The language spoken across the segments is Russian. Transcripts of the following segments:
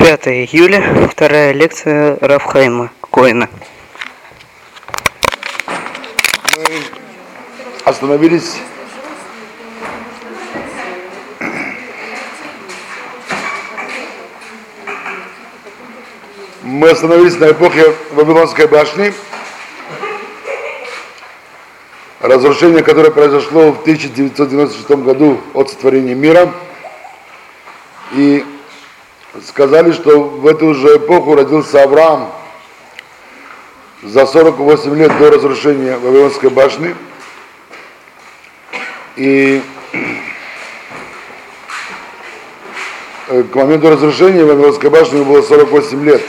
5 июля, вторая лекция Рафхайма Коина. Мы остановились мы остановились на эпохе Вавилонской башни, разрушение, которое произошло в 1996 году от сотворения мира. И сказали, что в эту же эпоху родился Авраам за 48 лет до разрушения Вавилонской башни. И к моменту разрушения Вавилонской башни ему было 48 лет.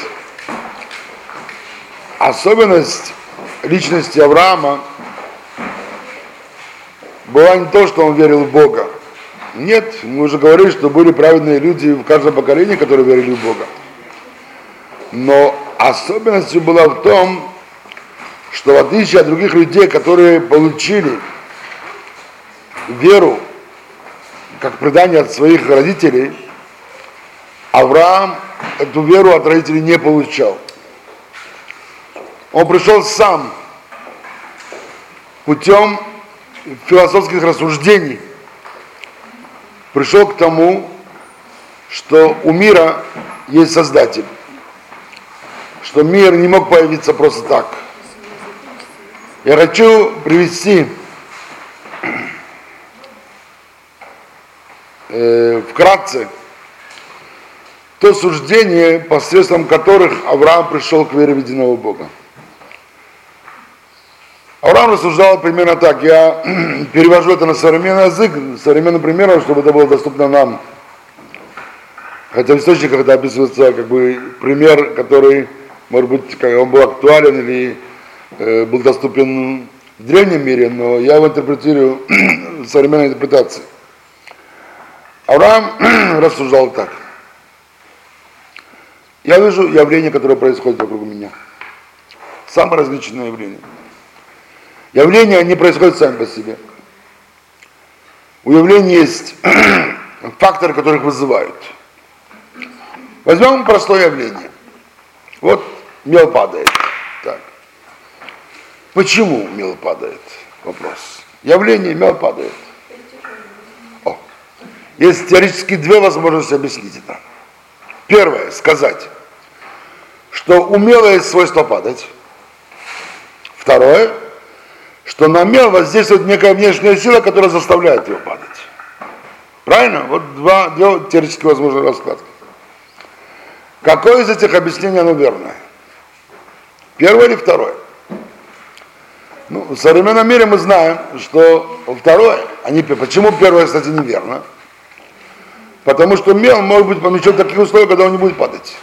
Особенность личности Авраама была не то, что он верил в Бога, нет, мы уже говорили, что были праведные люди в каждом поколении, которые верили в Бога. Но особенностью была в том, что в отличие от других людей, которые получили веру как предание от своих родителей, Авраам эту веру от родителей не получал. Он пришел сам путем философских рассуждений – пришел к тому, что у мира есть Создатель, что мир не мог появиться просто так. Я хочу привести э, вкратце то суждение, посредством которых Авраам пришел к вере в единого Бога. Авраам рассуждал примерно так. Я перевожу это на современный язык, современным примером, чтобы это было доступно нам. Хотя в источниках это описывается как бы пример, который, может быть, как он был актуален или э, был доступен в древнем мире, но я его интерпретирую в современной интерпретации. Авраам рассуждал так. Я вижу явление, которое происходит вокруг меня. Самое различное явление. Явления не происходят сами по себе. У явлений есть факторы, которые их вызывают. Возьмем простое явление. Вот мел падает. Так. Почему мел падает? Вопрос. Явление мел падает. О. Есть теоретически две возможности объяснить это. Первое, сказать, что у мела есть свойство падать. Второе, что на мел воздействует некая внешняя сила, которая заставляет его падать. Правильно? Вот два, две теоретически возможные раскладки. Какое из этих объяснений оно верное? Первое или второе? Ну, в современном мире мы знаем, что второе, они, почему первое, кстати, неверно? Потому что мел может быть помещен в таких условиях, когда он не будет падать.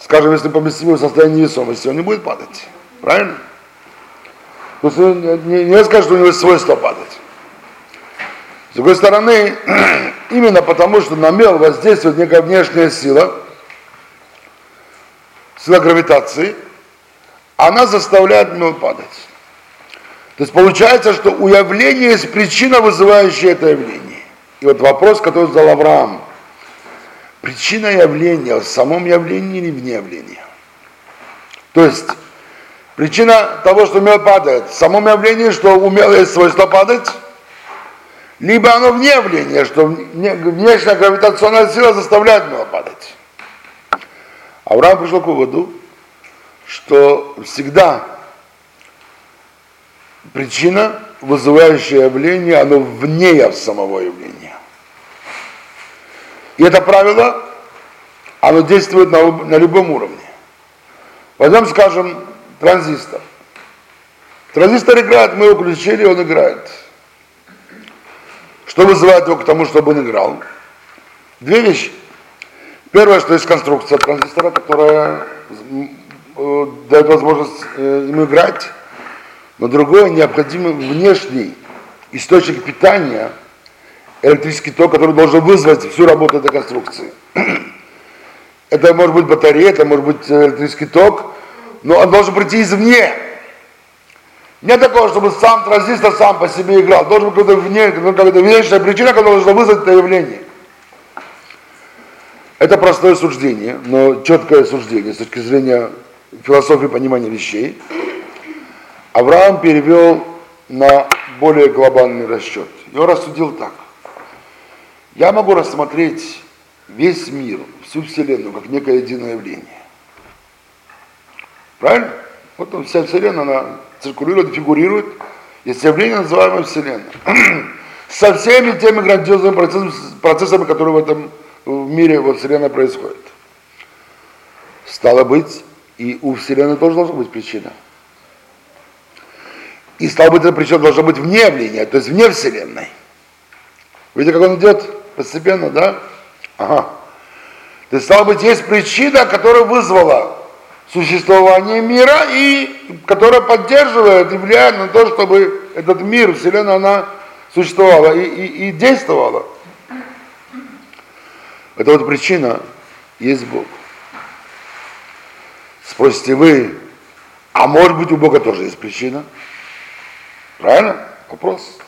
Скажем, если поместим его в состояние невесомости, он не будет падать. Правильно? То есть не, не скажет, что у него есть свойство падать. С другой стороны, именно потому, что на мел воздействует некая внешняя сила, сила гравитации, она заставляет мел падать. То есть получается, что у явления есть причина, вызывающая это явление. И вот вопрос, который задал Авраам. Причина явления в самом явлении или вне явления? То есть Причина того, что мел падает, в самом явлении, что у мела есть свойство падать, либо оно вне явления, что внешняя гравитационная сила заставляет мел падать. Авраам пришел к выводу, что всегда причина, вызывающая явление, оно вне самого явления. И это правило, оно действует на, на любом уровне. Возьмем, скажем, транзистор. Транзистор играет, мы его включили, он играет. Что вызывает его к тому, чтобы он играл? Две вещи. Первое, что есть конструкция транзистора, которая э, дает возможность э, ему играть. Но другое, необходимый внешний источник питания, электрический ток, который должен вызвать всю работу этой конструкции. Это может быть батарея, это может быть электрический ток, но он должен прийти извне. Нет такого, чтобы сам транзистор сам по себе играл. Должен быть какая-то, вне, какая-то внешняя причина, которая должна вызвать это явление. Это простое суждение, но четкое суждение с точки зрения философии понимания вещей. Авраам перевел на более глобальный расчет. И он рассудил так. Я могу рассмотреть весь мир, всю Вселенную, как некое единое явление. Правильно? Вот он, вся Вселенная, она циркулирует, фигурирует. Есть явление, называемое Вселенной. Со всеми теми грандиозными процессами, процессами, которые в этом в мире, во Вселенной происходят. Стало быть, и у Вселенной тоже должна быть причина. И стало быть, эта причина должна быть вне явления, то есть вне Вселенной. Видите, как он идет постепенно, да? Ага. То есть, стало быть, есть причина, которая вызвала существование мира и которая поддерживает и влияет на то, чтобы этот мир, Вселенная, она существовала и, и, и действовала. Это вот причина есть Бог. Спросите вы, а может быть у Бога тоже есть причина? Правильно? Вопрос.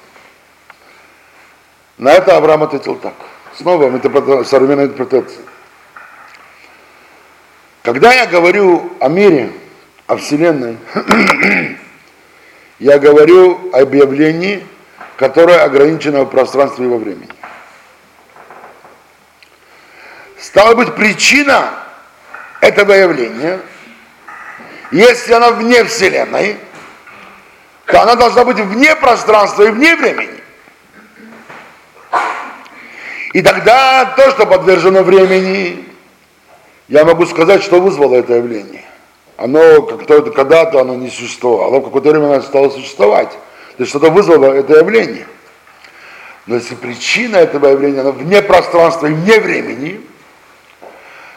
На это Авраам ответил так. Снова в современной интерпретации. Когда я говорю о мире, о Вселенной, я говорю об явлении, которое ограничено в пространстве и во времени. Стала быть, причина этого явления, если она вне Вселенной, то она должна быть вне пространства и вне времени. И тогда то, что подвержено времени, я могу сказать, что вызвало это явление. Оно как-то когда-то оно не существовало, в какое-то время оно стало существовать. То есть что-то вызвало это явление. Но если причина этого явления, она вне пространства и вне времени,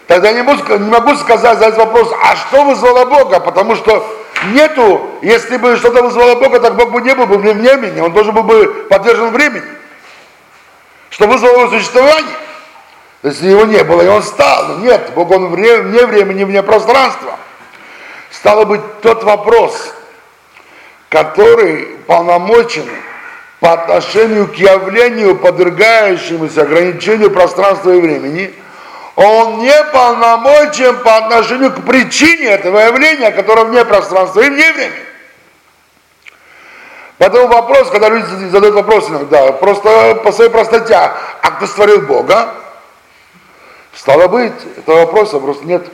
тогда не могу, не могу сказать, задать вопрос, а что вызвало Бога? Потому что нету, если бы что-то вызвало Бога, так Бог бы не был бы вне времени, он должен был бы подвержен времени. Что вызвало его существование. Если его не было, и он стал. Но нет, Бог он вне времени, вне пространства. Стало быть, тот вопрос, который полномочен по отношению к явлению, подвергающемуся ограничению пространства и времени, он не полномочен по отношению к причине этого явления, которое вне пространства и вне времени. Поэтому вопрос, когда люди задают вопрос иногда, просто по своей простоте, а кто створил Бога? Стало быть, этого вопроса просто нет.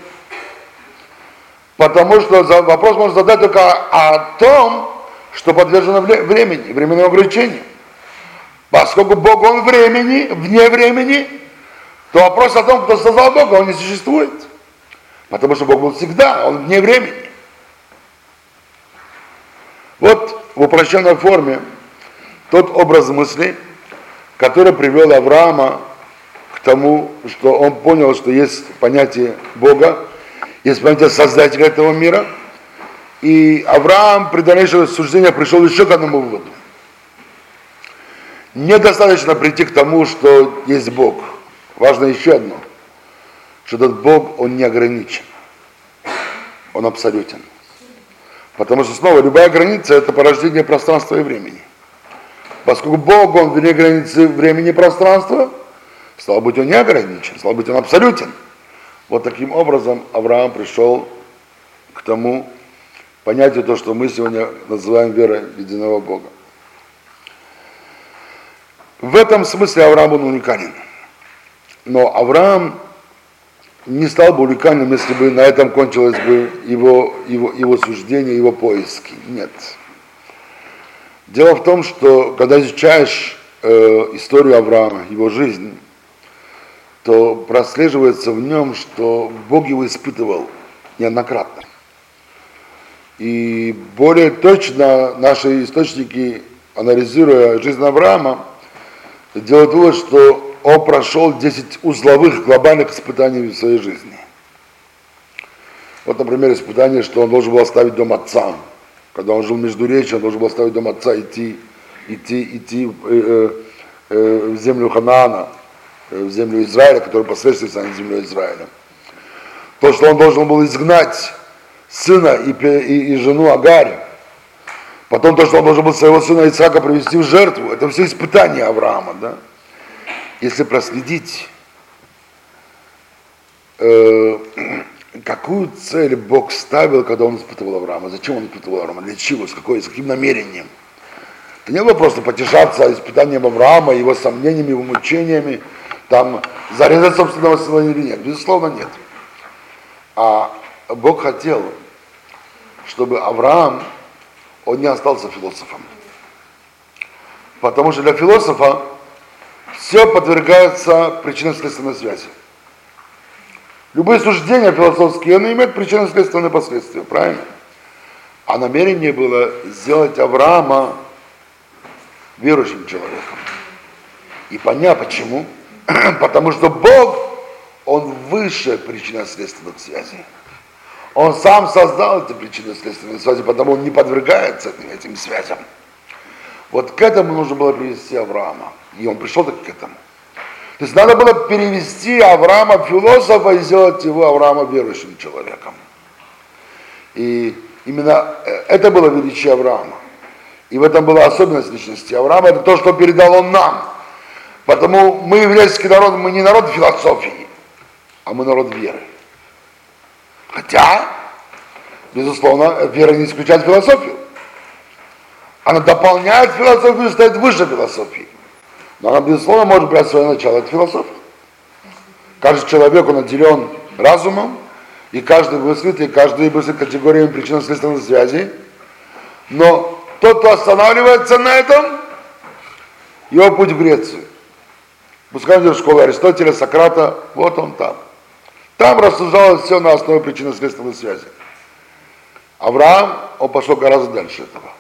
Потому что вопрос можно задать только о том, что подвержено времени, временному ограничению. Поскольку Бог, Он времени, вне времени, то вопрос о том, кто создал Бога, он не существует. Потому что Бог был всегда, Он вне времени. Вот в упрощенной форме тот образ мысли, который привел Авраама тому, что он понял, что есть понятие Бога, есть понятие Создателя этого мира – и Авраам при дальнейшем рассуждении пришел еще к одному выводу. Недостаточно прийти к тому, что есть Бог. Важно еще одно, что этот Бог, он не ограничен. Он абсолютен. Потому что снова любая граница это порождение пространства и времени. Поскольку Бог, он вне границы времени и пространства, стало быть, он не ограничен, стало быть, он абсолютен. Вот таким образом Авраам пришел к тому, понятие то, что мы сегодня называем верой единого Бога. В этом смысле Авраам он уникален. Но Авраам не стал бы уникальным, если бы на этом кончилось бы его, его, его суждение, его поиски. Нет. Дело в том, что когда изучаешь э, историю Авраама, его жизнь, то прослеживается в нем, что Бог его испытывал неоднократно. И более точно наши источники, анализируя жизнь Авраама, делают вывод, что он прошел 10 узловых глобальных испытаний в своей жизни. Вот, например, испытание, что он должен был оставить дом отца. Когда он жил между речи, он должен был оставить дом отца, идти, идти, идти э, э, э, в землю Ханаана, в землю Израиля, которая посредственно станет землей Израиля. То, что он должен был изгнать сына и, и, и жену Агарь. Потом то, что он должен был своего сына Ицхака привести в жертву. Это все испытания Авраама. Да? Если проследить э, какую цель Бог ставил, когда он испытывал Авраама? Зачем он испытывал Авраама? Для чего? С, какой, с каким намерением? Это не было просто потешаться испытанием Авраама, его сомнениями, его мучениями, там зарезать собственного сына или нет. Безусловно, нет. А Бог хотел, чтобы Авраам, он не остался философом. Потому что для философа все подвергается причинно-следственной связи. Любые суждения философские, они имеют причинно-следственные последствия, правильно? А намерение было сделать Авраама верующим человеком. И понять почему. Потому что Бог, Он выше причинно-следственных связей. Он сам создал эти причинно-следственные связи, потому он не подвергается этим, связям. Вот к этому нужно было привести Авраама. И он пришел так к этому. То есть надо было перевести Авраама философа и сделать его Авраама верующим человеком. И именно э, это было величие Авраама. И в этом была особенность личности Авраама, это то, что передал он нам. Потому мы, еврейский народ, мы не народ философии, а мы народ веры. Хотя, безусловно, вера не исключает философию. Она дополняет философию, стоит выше философии. Но она, безусловно, может брать свое начало от философии. Каждый человек, он отделен разумом, и каждый мыслит, и каждый мыслит категориями причинно-следственной связи. Но тот, кто останавливается на этом, его путь в Грецию. Пускай в школу Аристотеля, Сократа, вот он там. Там рассуждалось все на основе причинно-следственной связи. Авраам, он пошел гораздо дальше этого.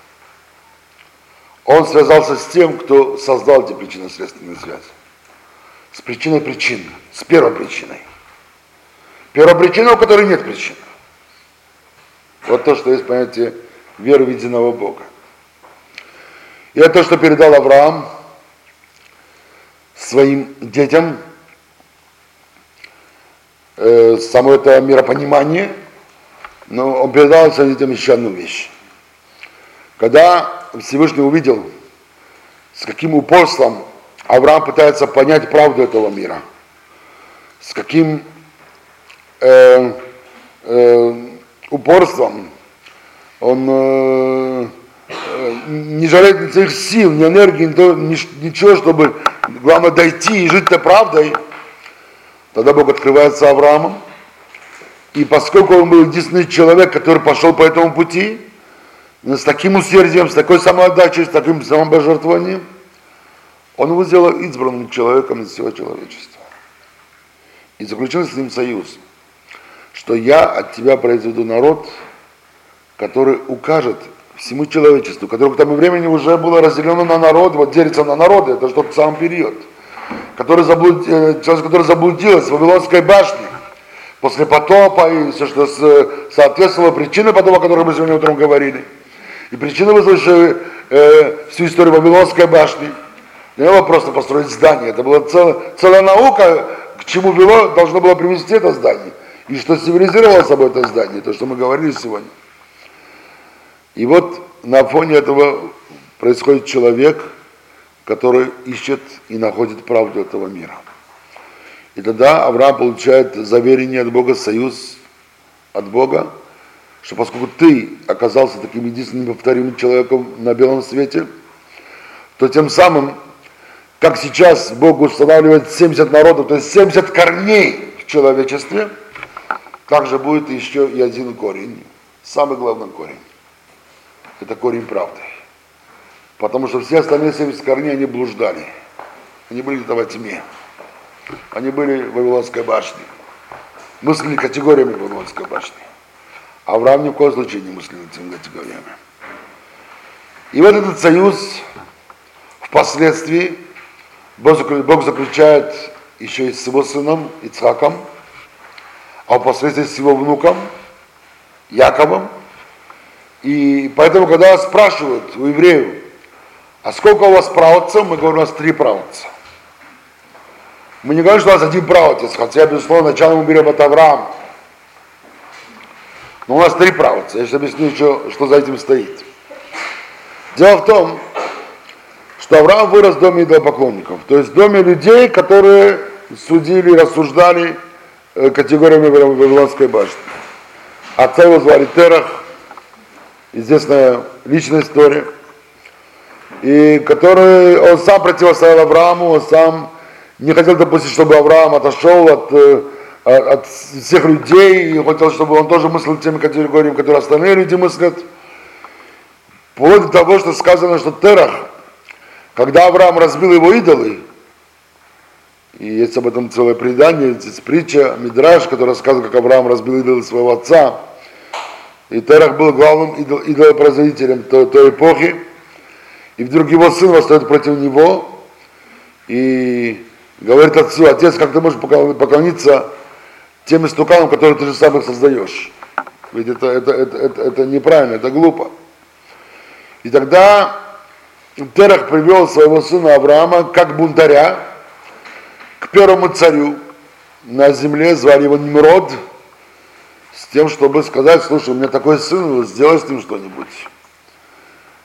Он связался с тем, кто создал эти причинно-следственные связи. С причиной причин, с первой причиной. Первая причина, у которой нет причин. Вот то, что есть понятие веры в единого Бога. И это то, что передал Авраам своим детям, э, само это миропонимание, но он передал своим детям еще одну вещь. Когда Всевышний увидел, с каким упорством Авраам пытается понять правду этого мира, с каким э, э, упорством он э, не жалеет ни своих сил, ни энергии, ни, ничего, чтобы, главное, дойти и жить этой правдой, тогда Бог открывается Авраамом. И поскольку он был единственный человек, который пошел по этому пути, с таким усердием, с такой самоотдачей, с таким самопожертвованием, он его сделал избранным человеком из всего человечества. И заключил с ним союз, что я от тебя произведу народ, который укажет всему человечеству, которое к тому времени уже было разделено на народ, вот делится на народы, это что тот самый период, который заблуд, э, человек, который заблудился в Вавилонской башне, после потопа и все, что соответствовало причине потопа, о которой мы сегодня утром говорили – и причина, вызвавшая э, всю историю Вавилонской башни, не было просто построить здание. Это была целая, целая наука, к чему вело, должно было привести это здание. И что символизировало собой это здание, то, что мы говорили сегодня. И вот на фоне этого происходит человек, который ищет и находит правду этого мира. И тогда Авраам получает заверение от Бога, союз от Бога, что поскольку ты оказался таким единственным повторимым человеком на белом свете, то тем самым, как сейчас Бог устанавливает 70 народов, то есть 70 корней в человечестве, также будет еще и один корень, самый главный корень. Это корень правды. Потому что все остальные 70 корней, они блуждали. Они были где-то во тьме. Они были в Вавилонской башне. Мыслили категориями Вавилонской башни. Авраам ни в коем случае не мыслил этими категориями. И вот этот союз впоследствии Бог заключает еще и с его сыном Ицхаком, а впоследствии с его внуком Яковом. И поэтому, когда спрашивают у евреев, а сколько у вас правоцев, мы говорим, у нас три правоца. Мы не говорим, что у нас один правотец, хотя, безусловно, начало мы берем от Авраама. Но у нас три правоца. Я сейчас объясню, что, что за этим стоит. Дело в том, что Авраам вырос в доме идолопоклонников. То есть в доме людей, которые судили, рассуждали э, категориями Вавилонской башни. Отца его звали Терах, известная личная история, и который, он сам противостоял Аврааму, он сам не хотел допустить, чтобы Авраам отошел от, э, от всех людей, и хотел, чтобы он тоже мыслил теми категориями, которые остальные люди мыслят. Вплоть до того, что сказано, что Терах, когда Авраам разбил его идолы, и есть об этом целое предание, есть притча, Мидраш, который рассказывает, как Авраам разбил идолы своего отца. И Терах был главным идол, идолопроизводителем той, той эпохи. И вдруг его сын восстает против него и говорит отцу, отец, как ты можешь поклониться тем истуканам, которые ты же сам их создаешь? Ведь это, это, это, это, это неправильно, это глупо. И тогда Терах привел своего сына Авраама как бунтаря, к первому царю на земле, звали его Немрод, тем, чтобы сказать, слушай, у меня такой сын, сделай с ним что-нибудь.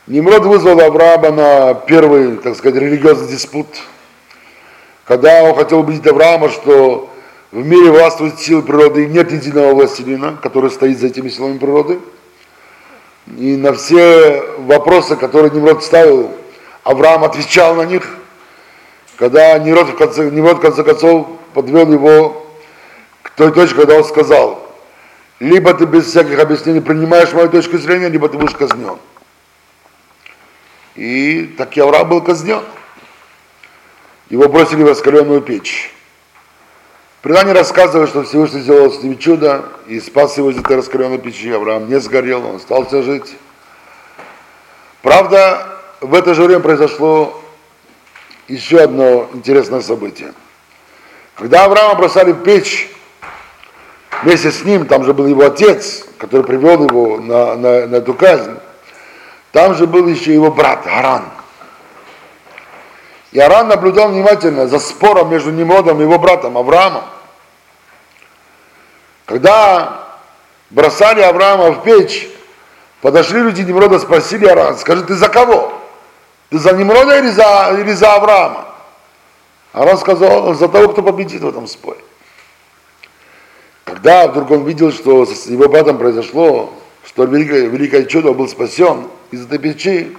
Немрод вызвал Авраама на первый, так сказать, религиозный диспут, когда он хотел убедить Авраама, что в мире властвуют силы природы и нет единого властелина, который стоит за этими силами природы. И на все вопросы, которые Немрод ставил, Авраам отвечал на них – когда Нерод в конце, Нерод в конце концов подвел его к той точке, когда он сказал, либо ты без всяких объяснений принимаешь мою точку зрения, либо ты будешь казнен. И так и Авраам был казнен. Его бросили в раскаленную печь. Предание рассказывает, что Всевышний сделал с ним чудо и спас его из этой раскаленной печи. Авраам не сгорел, он остался жить. Правда, в это же время произошло еще одно интересное событие. Когда Авраама бросали в печь, вместе с ним, там же был его отец, который привел его на, на, на эту казнь, там же был еще его брат Аран. И Аран наблюдал внимательно за спором между Немродом и его братом Авраамом. Когда бросали Авраама в печь, подошли люди Немрода, спросили Аран, скажи, ты за кого? Ты за Немрода или за, или за Авраама? Авраам сказал, за того, кто победит в этом споре. Когда вдруг он видел, что с его братом произошло, что великое, великое чудо, был спасен из этой печи,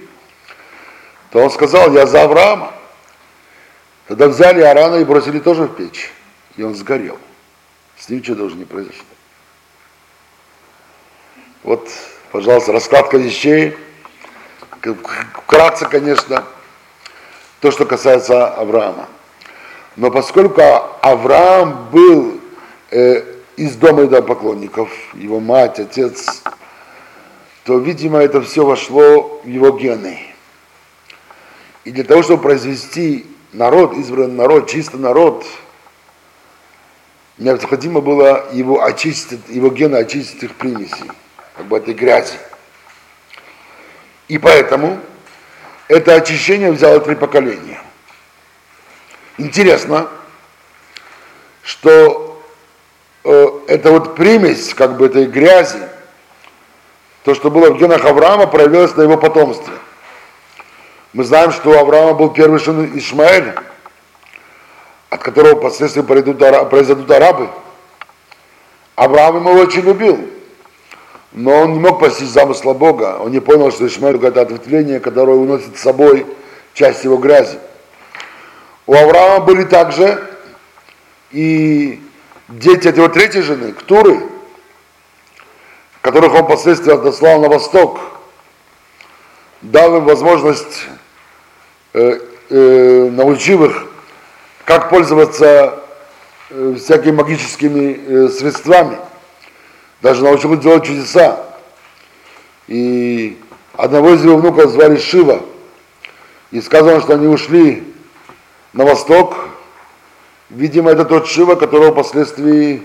то он сказал, я за Авраама. Тогда взяли Арана и бросили тоже в печь. И он сгорел. С ним чудо уже не произошло. Вот, пожалуйста, раскладка вещей вкратце, конечно, то, что касается Авраама. Но поскольку Авраам был э, из дома идолопоклонников, его мать, отец, то, видимо, это все вошло в его гены. И для того, чтобы произвести народ, избранный народ, чистый народ, необходимо было его очистить, его гены очистить их примесей, как бы этой грязи. И поэтому это очищение взяло три поколения. Интересно, что это вот примесь как бы этой грязи, то, что было в генах Авраама, проявилось на его потомстве. Мы знаем, что у Авраама был первый сын Ишмаэль, от которого впоследствии произойдут арабы. Авраам его очень любил но он не мог постичь замысла Бога. Он не понял, что Ишмаэль это ответвление, которое уносит с собой часть его грязи. У Авраама были также и дети от его третьей жены, Ктуры, которых он впоследствии отослал на восток, дал им возможность, э, э, научив их, как пользоваться э, всякими магическими э, средствами – даже научил делать чудеса. И одного из его внуков звали Шива. И сказано, что они ушли на восток. Видимо, это тот Шива, которого впоследствии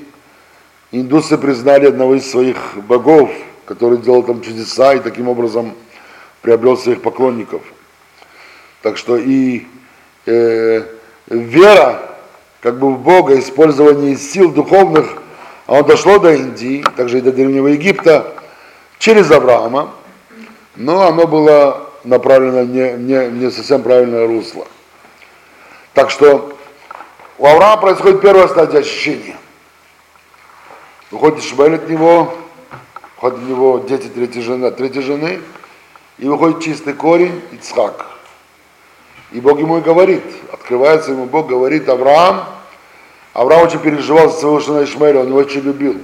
индусы признали одного из своих богов, который делал там чудеса и таким образом приобрел своих поклонников. Так что и э, вера как бы в Бога, использование сил духовных – оно дошло до Индии, также и до Древнего Египта, через Авраама, но оно было направлено не, не, не совсем правильное русло. Так что у Авраама происходит первая стадия очищения. выходит Ишмаэль от него, выходит от него дети третьей жены, третьей жены, и выходит чистый корень Ицхак. И Бог ему и говорит, открывается ему Бог, говорит, Авраам, Авраам очень переживал за своего сына Ишмаэля, он его очень любил.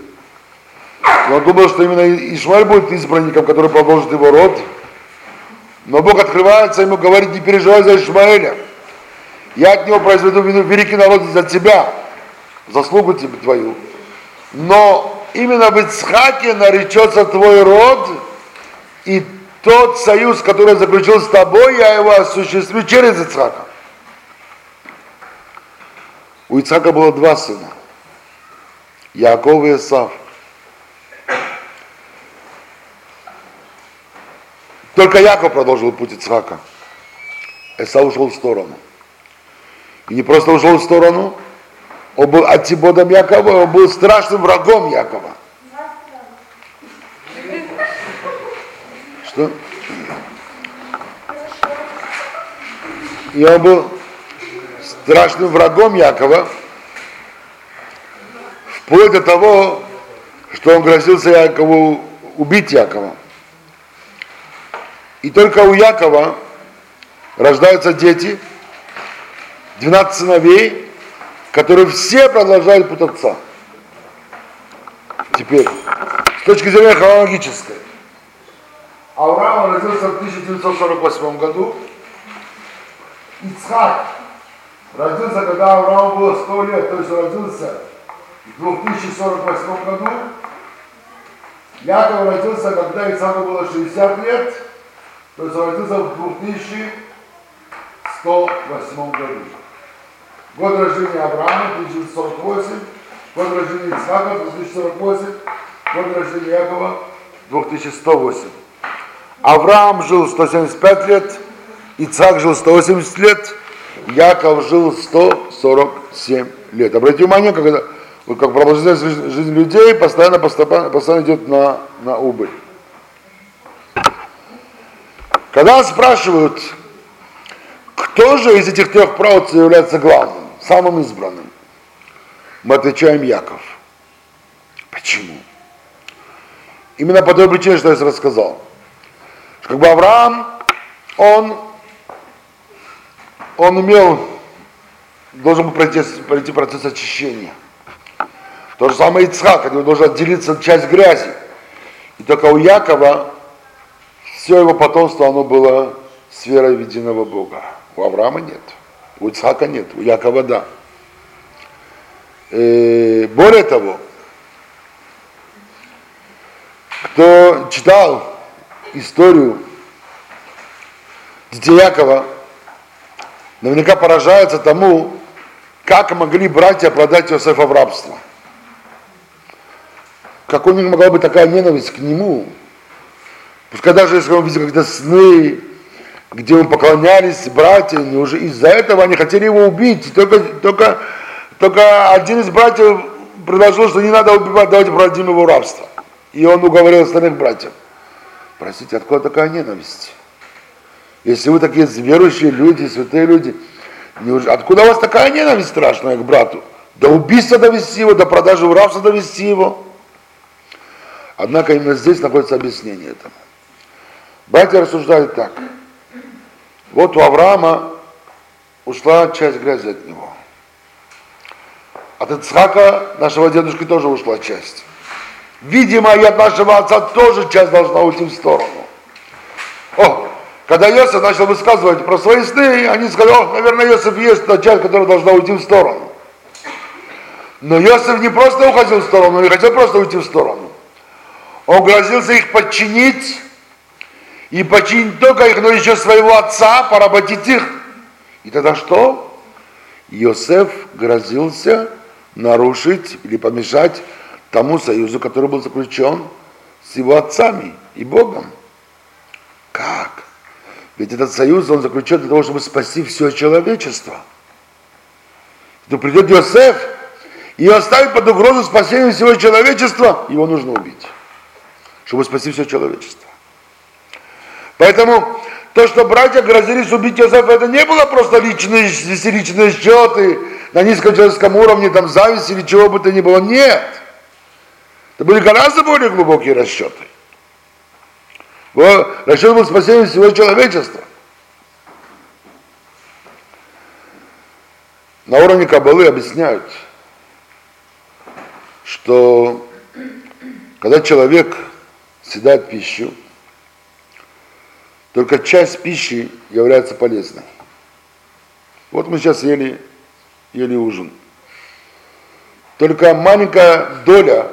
И он думал, что именно Ишмаэль будет избранником, который продолжит его род. Но Бог открывается ему, говорит, не переживай за Ишмаэля. Я от него произведу великий народ за тебя, заслугу тебе твою. Но именно в Ицхаке наречется твой род, и тот союз, который заключил с тобой, я его осуществлю через Ицхака. У Ицхака было два сына. Яков и Исав. Только Яков продолжил путь Ицхака. Исав ушел в сторону. И не просто ушел в сторону, он был антибодом Якова, он был страшным врагом Якова. Что? И он был страшным врагом Якова, вплоть до того, что он грозился Якову убить Якова. И только у Якова рождаются дети, 12 сыновей, которые все продолжают путь отца. Теперь, с точки зрения хронологической, Авраам родился в 1948 году, Ицхак родился, когда Аврааму было 100 лет, то есть родился в 2048 году, Яков родился, когда Ицхаку было 60 лет, то есть родился в 2108 году. Год рождения Авраама 1948, год рождения Исхака 2048, год рождения Якова 2108. Авраам жил 175 лет, Ицхак жил 180 лет, Яков жил 147 лет. Обратите внимание, когда как продолжительность жизни людей постоянно, постоянно идет на, на убыль. Когда спрашивают, кто же из этих трех правоцев является главным, самым избранным, мы отвечаем Яков. Почему? Именно по той причине, что я рассказал. Как бы Авраам, он, он имел, должен был пройти, пройти процесс очищения. То же самое Ицхак, от него должен отделиться часть грязи. И только у Якова все его потомство, оно было сферой единого Бога. У Авраама нет, у Ицхака нет, у Якова да. И э, более того, кто читал историю детей Якова, наверняка поражается тому, как могли братья продать Иосифа в рабство. Как у них могла быть такая ненависть к нему. Пускай даже если он видел когда сны, где ему поклонялись братья, уже из-за этого они хотели его убить. Только, только, только один из братьев предложил, что не надо убивать, давайте продадим его рабство. И он уговорил остальных братьев. Простите, откуда такая ненависть? Если вы такие верующие люди, святые люди, откуда у вас такая ненависть страшная к брату? До убийства довести его, до продажи в рабство довести его. Однако именно здесь находится объяснение этому. Братья рассуждают так. Вот у Авраама ушла часть грязи от него. От Ицхака, нашего дедушки, тоже ушла часть. Видимо, и от нашего отца тоже часть должна уйти в сторону. О, когда Иосиф начал высказывать про свои сны, они сказали, о, наверное, Иосиф есть та часть, которая должна уйти в сторону. Но Иосиф не просто уходил в сторону, он не хотел просто уйти в сторону. Он грозился их подчинить, и подчинить только их, но еще своего отца, поработить их. И тогда что? Иосиф грозился нарушить или помешать тому союзу, который был заключен с его отцами и Богом. Как? Ведь этот союз, он заключен для того, чтобы спасти все человечество. То придет Иосиф и оставит под угрозу спасения всего человечества, его нужно убить, чтобы спасти все человечество. Поэтому то, что братья грозились убить Иосифа, это не было просто личные, личные счеты на низком человеческом уровне, там зависть или чего бы то ни было. Нет. Это были гораздо более глубокие расчеты. Расчет был спасение всего человечества. На уровне Кабалы объясняют, что когда человек съедает пищу, только часть пищи является полезной. Вот мы сейчас ели, ели ужин. Только маленькая доля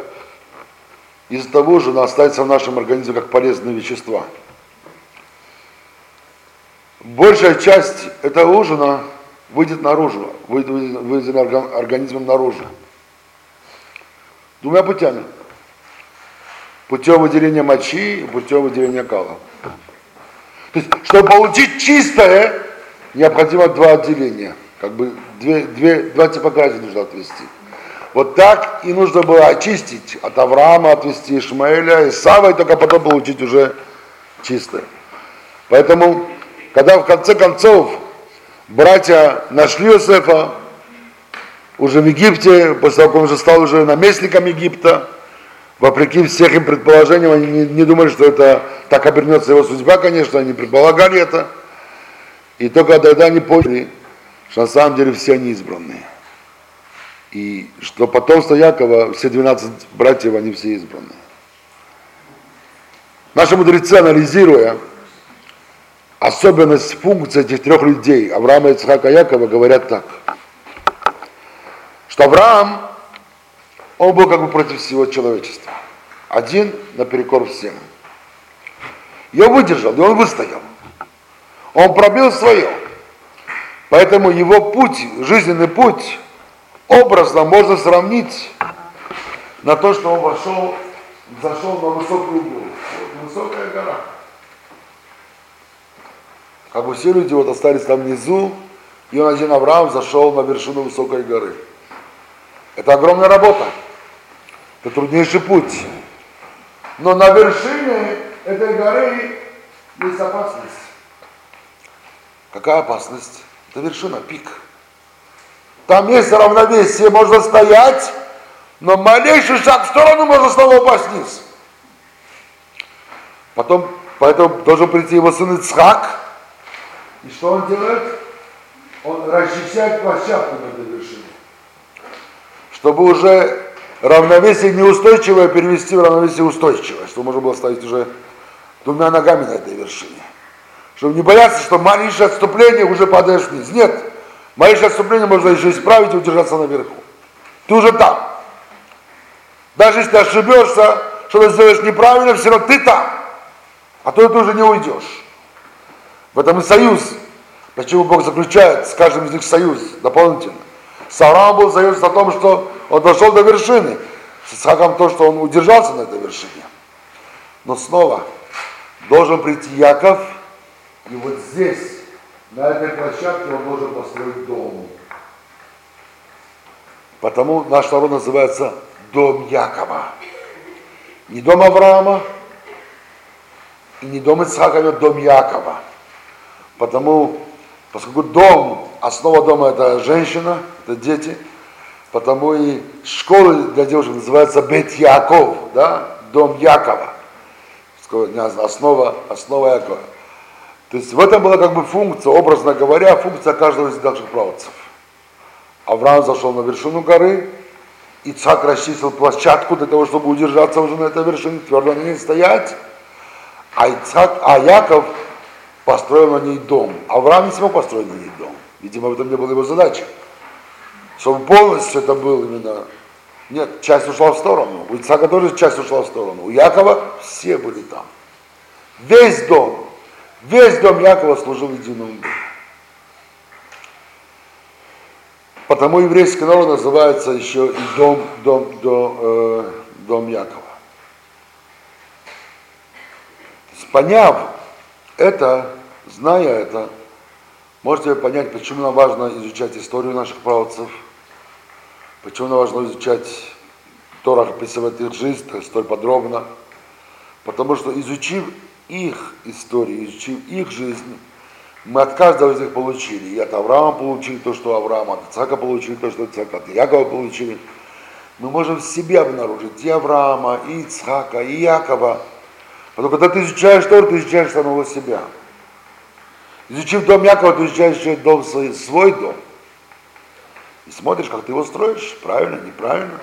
из того ужина останется в нашем организме как полезные вещества. Большая часть этого ужина выйдет наружу, выйдет, выйдет организмом наружу. Двумя путями. Путем выделения мочи и путем выделения кала. Есть, чтобы получить чистое, необходимо два отделения. Как бы две, две, два грязи нужно отвести. Вот так и нужно было очистить от Авраама, отвести Ишмаэля, Исава, и только потом получить уже чистое. Поэтому, когда в конце концов братья нашли Иосифа, уже в Египте, после того, как он уже стал уже наместником Египта, вопреки всех им предположениям, они не, не думали, что это так обернется его судьба, конечно, они предполагали это. И только тогда они поняли, что на самом деле все они избранные. И что потомство Якова, все 12 братьев, они все избранные. Наши мудрецы, анализируя особенность функции этих трех людей, Авраама, Ицхака и Якова, говорят так, что Авраам, он был как бы против всего человечества. Один наперекор всем. И выдержал, и он выстоял. Он пробил свое. Поэтому его путь, жизненный путь, образно можно сравнить на то, что он вошел, зашел на высокую гору. Высокая гора. Как бы все люди вот остались там внизу, и он один Авраам зашел на вершину высокой горы. Это огромная работа. Это труднейший путь. Но на вершине этой горы есть опасность. Какая опасность? Это вершина, пик. Там есть равновесие, можно стоять, но малейший шаг в сторону можно снова упасть вниз. Потом, поэтому должен прийти его сын Ицхак. И что он делает? Он расчищает площадку на этой вершине. Чтобы уже равновесие неустойчивое перевести в равновесие устойчивое, чтобы можно было стоять уже двумя ногами на этой вершине. Чтобы не бояться, что малейшее отступление уже падаешь вниз. Нет, Малейшее отступление можно еще исправить и удержаться наверху. Ты уже там. Даже если ты ошибешься, что-то сделаешь неправильно, все равно ты там. А то ты уже не уйдешь. В этом и союз. Почему Бог заключает с каждым из них союз дополнительно. С Авраамом был союз о том, что он дошел до вершины. С Исхаком то, что он удержался на этой вершине. Но снова должен прийти Яков, и вот здесь на этой площадке он должен построить дом. Потому наш народ называется дом Якова. Не дом Авраама, и не дом Ицхака, а дом Якова. Потому, поскольку дом, основа дома это женщина, это дети, потому и школа для девушек называется Бет Яков, да, дом Якова. Основа, основа Якова. То есть в этом была как бы функция, образно говоря, функция каждого из наших правцев. Авраам зашел на вершину горы, Ицхак расчистил площадку для того, чтобы удержаться уже на этой вершине, твердо на ней стоять, а, Ицхак, а Яков построил на ней дом. Авраам не смог построить на ней дом. Видимо, в этом не была его задача. Чтобы полностью это было именно... Нет, часть ушла в сторону. У Ицхака тоже часть ушла в сторону. У Якова все были там. Весь дом Весь дом Якова служил единому Богу. Потому еврейский народ называется еще и дом, дом, дом, э, дом Якова. Поняв это, зная это, можете понять, почему нам важно изучать историю наших правцев, почему нам важно изучать Торах, жизнь столь подробно. Потому что изучив их историю, изучив их жизнь, мы от каждого из них получили. И от Авраама получили то, что Авраам, от Ицака получили то, что Ицака, от Якова получили. мы можем в себе обнаружить и Авраама, и Ицхака, и Якова. Потому когда ты изучаешь Тору, ты изучаешь самого себя. Изучив дом Якова, ты изучаешь дом свой, свой дом. И смотришь, как ты его строишь, правильно, неправильно.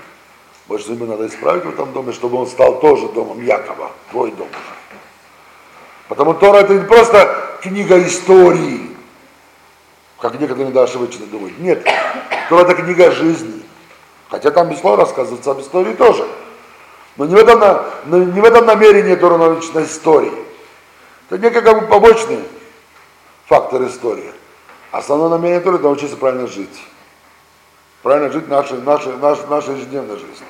Может, тебе надо исправить в этом доме, чтобы он стал тоже домом Якова, твой дом. Потому Тора это не просто книга истории, как некоторые иногда ошибочно думают. Нет, Тора это книга жизни. Хотя там без слова рассказывается об истории тоже. Но не в этом, не в этом намерении Тора научной истории. Это некий как бы побочный фактор истории. Основное намерение Торы – это научиться правильно жить. Правильно жить нашей, нашей, нашей, нашей ежедневной жизни.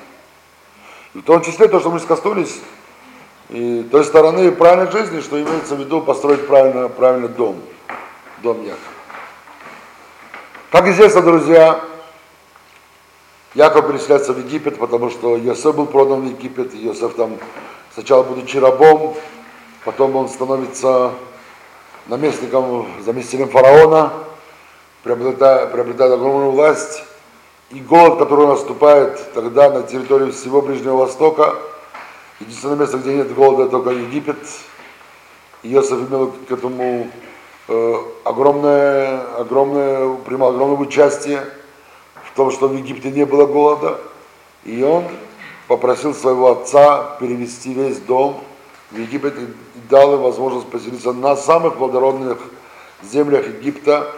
В том числе то, что мы скоснулись, и той стороны правильной жизни, что имеется в виду построить правильно, правильно дом, дом Якова. Как известно, друзья, Яков переселяется в Египет, потому что Йосеф был продан в Египет, и Йосеф там, сначала будучи рабом, потом он становится наместником, заместителем фараона, приобретает, приобретает огромную власть, и голод, который наступает тогда на территории всего Ближнего Востока, единственное место, где нет голода, только Египет. Иосиф имел к этому э, огромное, огромное, принимал огромное участие в том, что в Египте не было голода. И он попросил своего отца перевести весь дом в Египет и дал им возможность поселиться на самых плодородных землях Египта,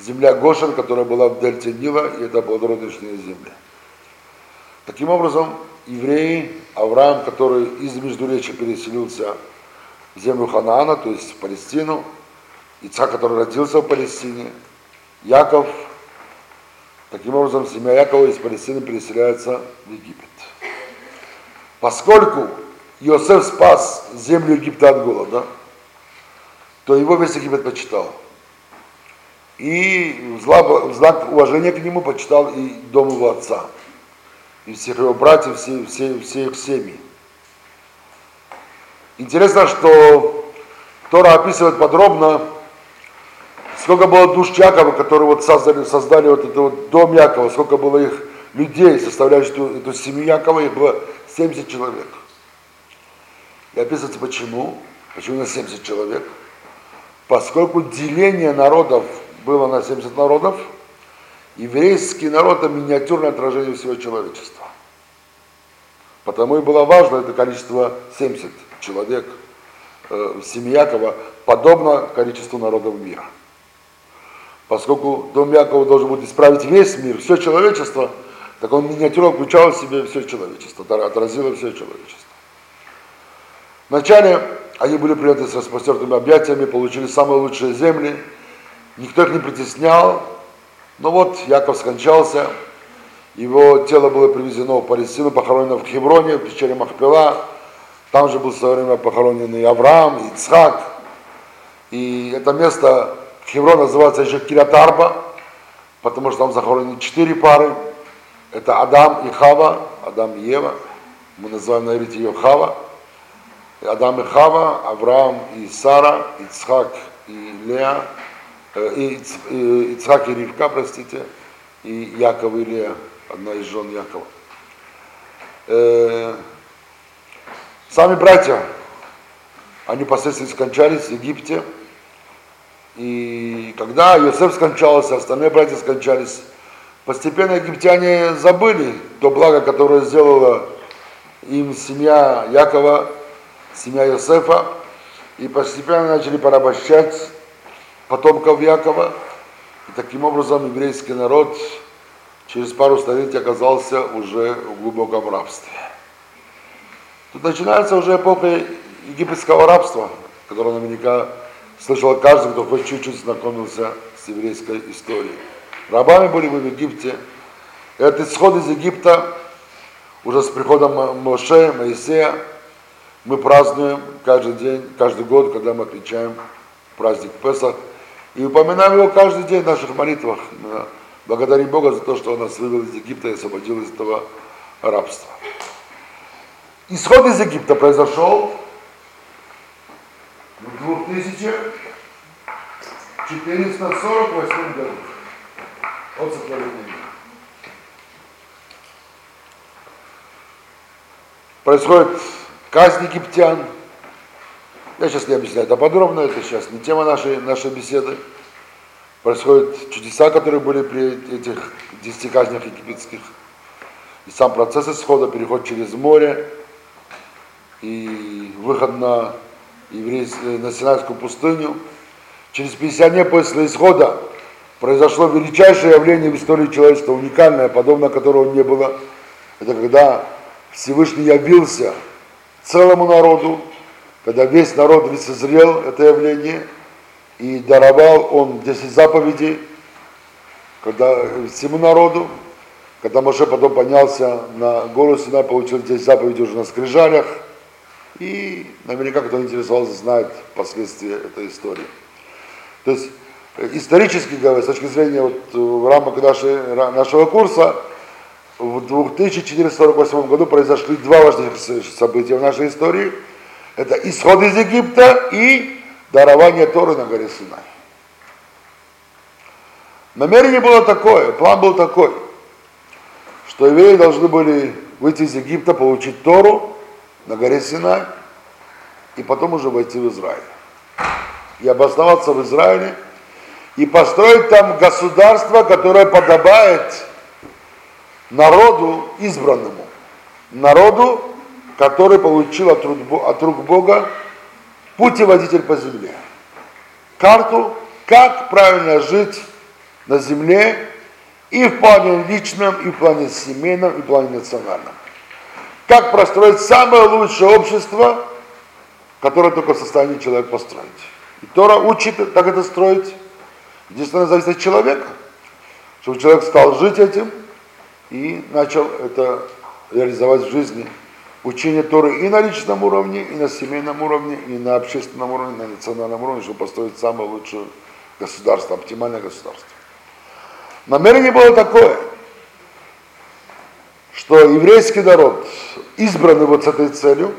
земля Гошин, которая была в дельте Нила, и это плодородные земли. Таким образом, евреи, Авраам, который из Междуречия переселился в землю Ханаана, то есть в Палестину, Ицхак, который родился в Палестине, Яков, таким образом, семья Якова из Палестины переселяется в Египет. Поскольку Иосиф спас землю Египта от голода, то его весь Египет почитал. И в знак уважения к нему почитал и дом его отца, и всех его братьев, все, все, все их семьи. Интересно, что Тора описывает подробно, сколько было душ Якова, которые вот создали, создали вот этот вот дом Якова, сколько было их людей, составляющих эту, эту семью Якова, их было 70 человек. И описывается почему, почему на 70 человек, поскольку деление народов было на 70 народов, еврейский народ – это миниатюрное отражение всего человечества. Потому и было важно это количество 70 человек э, Якова, подобно количеству народов мира. Поскольку дом Якова должен будет исправить весь мир, все человечество, так он миниатюрно включал в себе все человечество, отразило все человечество. Вначале они были приняты с распростертыми объятиями, получили самые лучшие земли – никто их не притеснял. Но вот Яков скончался, его тело было привезено в Палестину, похоронено в Хевроне, в пещере Махпела. Там же был в свое время похоронен и Авраам, и Ицхак. И это место, Хеврон называется еще Киратарба, потому что там захоронены четыре пары. Это Адам и Хава, Адам и Ева. Мы называем на иврите ее Хава. Адам и Хава, Авраам и Сара, Ицхак и Леа, Ицхак и Ривка, простите, и Яков и Лея, одна из жен Якова. Э, сами братья, они последствия скончались в Египте, и когда Иосиф скончался, остальные братья скончались, постепенно египтяне забыли то благо, которое сделала им семья Якова, семья Иосифа, и постепенно начали порабощать потомков Якова. И таким образом еврейский народ через пару столетий оказался уже в глубоком рабстве. Тут начинается уже эпоха египетского рабства, которое наверняка слышал каждый, кто хоть чуть-чуть знакомился с еврейской историей. Рабами были мы в Египте. Этот исход из Египта уже с приходом Моше, Моисея, мы празднуем каждый день, каждый год, когда мы отмечаем праздник Песах – и упоминаем его каждый день в наших молитвах. Благодарим Бога за то, что Он нас вывел из Египта и освободил из этого рабства. Исход из Египта произошел в 2448 году от сотворения происходит казнь египтян. Я сейчас не объясняю это подробно, это сейчас не тема нашей, нашей беседы. Происходят чудеса, которые были при этих десяти казнях египетских. И сам процесс исхода, переход через море и выход на, еврейс... на Синайскую пустыню. Через 50 дней после исхода произошло величайшее явление в истории человечества, уникальное, подобно которого не было. Это когда Всевышний явился целому народу, когда весь народ лицезрел это явление и даровал он 10 заповедей когда, всему народу, когда Моше потом поднялся на гору Синай, получил 10 заповедей уже на скрижалях, и наверняка, кто интересовался, знает последствия этой истории. То есть исторически говоря, с точки зрения вот, э, в рамках нашей, нашего курса, в 2448 году произошли два важных события в нашей истории. Это исход из Египта и дарование Торы на горе Синай. Намерение было такое, план был такой, что евреи должны были выйти из Египта, получить Тору на горе Синай, и потом уже войти в Израиль. И обосноваться в Израиле – и построить там государство, которое подобает народу избранному, народу, который получил от рук, от рук Бога путеводитель по земле, карту, как правильно жить на земле и в плане личном, и в плане семейном, и в плане национальном. Как простроить самое лучшее общество, которое только в состоянии человек построить. И Тора учит, как это строить, Единственное, зависит от человека, чтобы человек стал жить этим и начал это реализовать в жизни. Учение Торы и на личном уровне, и на семейном уровне, и на общественном уровне, и на национальном уровне, чтобы построить самое лучшее государство, оптимальное государство. Намерение было такое, что еврейский народ, избранный вот с этой целью,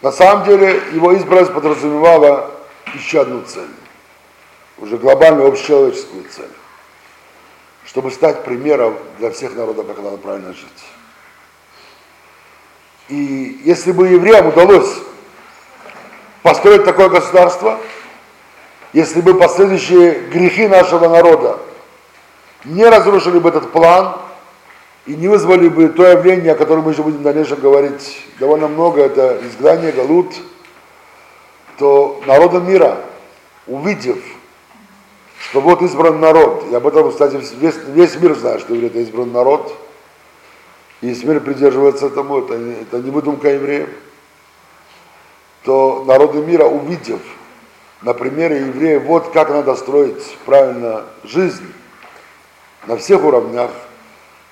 на самом деле его избранность подразумевала еще одну цель, уже глобальную общечеловеческую цель, чтобы стать примером для всех народов, как надо правильно жить. И если бы евреям удалось построить такое государство, если бы последующие грехи нашего народа не разрушили бы этот план и не вызвали бы то явление, о котором мы еще будем в дальнейшем говорить довольно много, это изгнание, галут – то народы мира, увидев, что вот избран народ, и об этом, кстати, весь, весь мир знает, что это избран народ, и мир придерживается этому, это, это не выдумка евреев, то народы мира, увидев на примере евреев, вот как надо строить правильно жизнь на всех уровнях,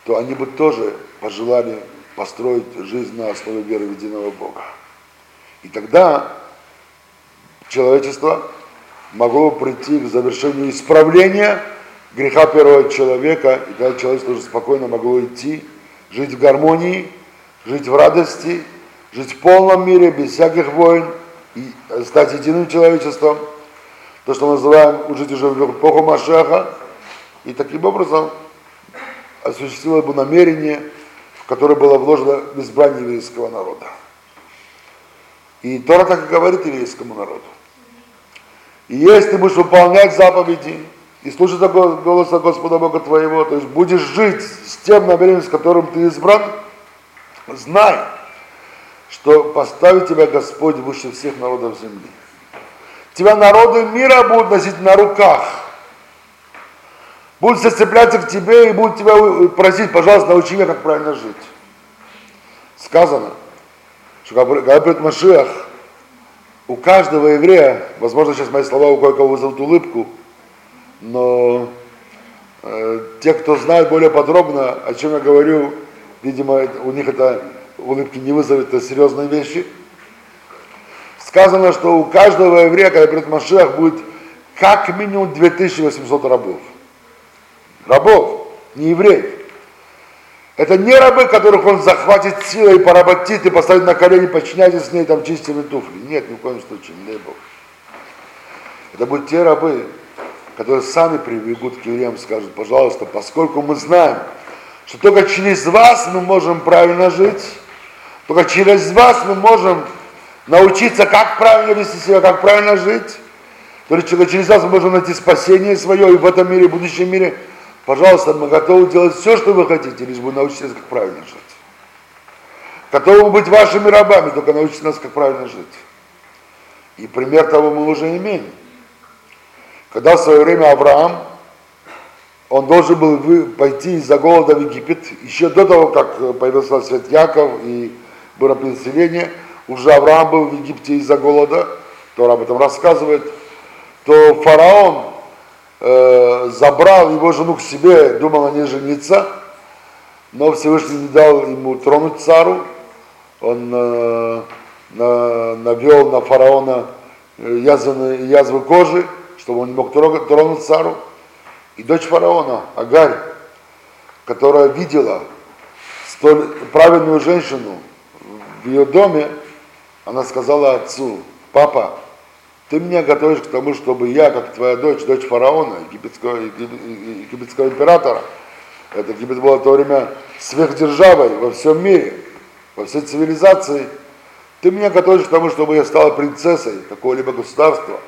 то они бы тоже пожелали построить жизнь на основе веры в единого Бога. И тогда человечество могло прийти к завершению исправления греха первого человека, и тогда человечество уже спокойно могло идти, жить в гармонии, жить в радости, жить в полном мире, без всяких войн, и стать единым человечеством, то, что мы называем жить уже в эпоху Машаха, и таким образом осуществило бы намерение, в которое было вложено в избрание еврейского народа. И Тора так и говорит еврейскому народу. И если будешь выполнять заповеди и слушаться голоса Господа Бога твоего, то есть будешь жить с тем намерением, с которым ты избран, знай, что поставит тебя Господь выше всех народов земли. Тебя народы мира будут носить на руках, будут зацепляться к тебе и будут тебя просить, пожалуйста, научи меня, как правильно жить. Сказано, что когда придет Машиах, у каждого еврея, возможно, сейчас мои слова у кое-кого вызовут улыбку, но э, те, кто знает более подробно, о чем я говорю, видимо, у них это улыбки не вызовет, это серьезные вещи. Сказано, что у каждого еврея, когда придет Машиах, будет как минимум 2800 рабов. Рабов, не евреев. Это не рабы, которых он захватит силой, поработит и поставит на колени, подчиняйтесь с ней, там чистыми туфли. Нет, ни в коем случае, не дай Бог. Это будут те рабы, которые сами прибегут к евреям и скажут, пожалуйста, поскольку мы знаем, что только через вас мы можем правильно жить, только через вас мы можем научиться, как правильно вести себя, как правильно жить. Только через вас мы можем найти спасение свое и в этом мире, и в будущем мире. Пожалуйста, мы готовы делать все, что вы хотите, лишь бы научиться, как правильно жить. Готовы быть вашими рабами, только научите нас, как правильно жить. И пример того мы уже имеем. Когда в свое время Авраам, он должен был пойти из-за голода в Египет, еще до того, как появился свет Яков и было переселение, уже Авраам был в Египте из-за голода, Тора об этом рассказывает, то фараон э, забрал его жену к себе, думал о ней жениться, но Всевышний не дал ему тронуть цару, он э, на, навел на фараона э, язвы, язвы кожи, чтобы он не мог тронуть, цару. И дочь фараона, Агарь, которая видела столь правильную женщину в ее доме, она сказала отцу, папа, ты меня готовишь к тому, чтобы я, как твоя дочь, дочь фараона, египетского, египетского императора, это Египет было в то время сверхдержавой во всем мире, во всей цивилизации, ты меня готовишь к тому, чтобы я стала принцессой какого-либо государства.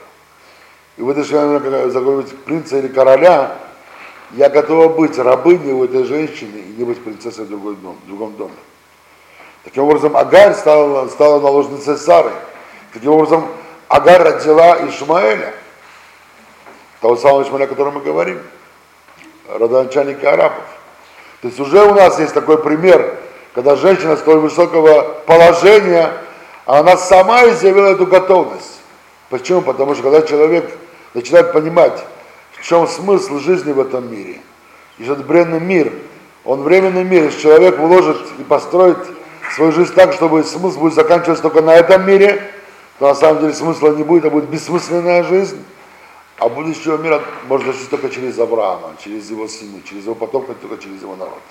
И вы даже заговорить принца или короля, я готова быть рабыней у этой женщины и не быть принцессой в, другой дом, в другом доме. Таким образом, Агарь стала, стала наложницей Сары. Таким образом, Агарь родила Ишмаэля, того самого Ишмаэля, о котором мы говорим, родоначальника арабов. То есть уже у нас есть такой пример, когда женщина столь высокого положения, она сама изъявила эту готовность. Почему? Потому что когда человек начинает понимать, в чем смысл жизни в этом мире, и что это бренный мир, он временный мир, если человек вложит и построит свою жизнь так, чтобы смысл будет заканчиваться только на этом мире, то на самом деле смысла не будет, а будет бессмысленная жизнь. А будущего мира можно жить только через Авраама, через его семью, через его потомков, только через его народ.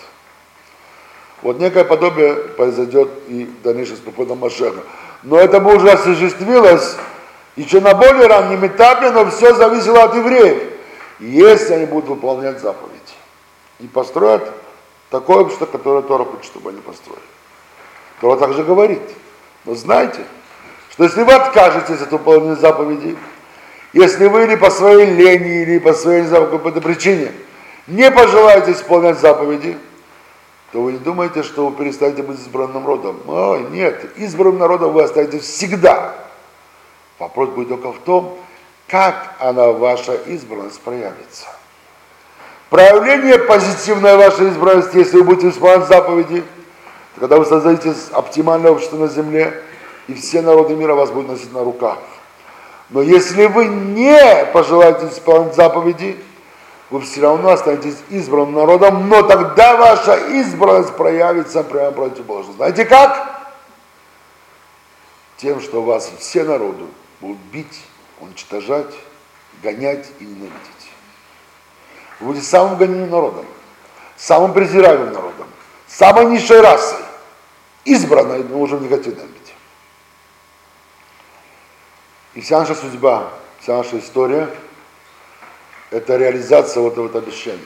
Вот некое подобие произойдет и в дальнейшем с приходом Машеха. Но это уже осуществилось еще на более раннем этапе, но все зависело от евреев. Если они будут выполнять заповеди и построят такое общество, которое Тора хочет, чтобы они построили. Тора также говорит, но знайте, что если вы откажетесь от выполнения заповедей, если вы или по своей лени, или по своей, не знаю, какой-то причине не пожелаете исполнять заповеди, то вы не думаете, что вы перестанете быть избранным родом. Ой, нет, избранным народом вы останетесь всегда. Вопрос будет только в том, как она, ваша избранность, проявится. Проявление позитивной вашей избранности, если вы будете исполнять заповеди – когда вы создадите оптимальное общество на земле, и все народы мира вас будут носить на руках. Но если вы не пожелаете исполнять заповеди, вы все равно останетесь избранным народом, но тогда ваша избранность проявится прямо противоположно. Знаете как? Тем, что вас все народы будут бить, уничтожать, гонять и ненавидеть. Вы будете самым гонимым народом, самым презираемым народом, самой низшей расой избранной, но уже в негативном. И вся наша судьба, вся наша история – это реализация вот этого обещания.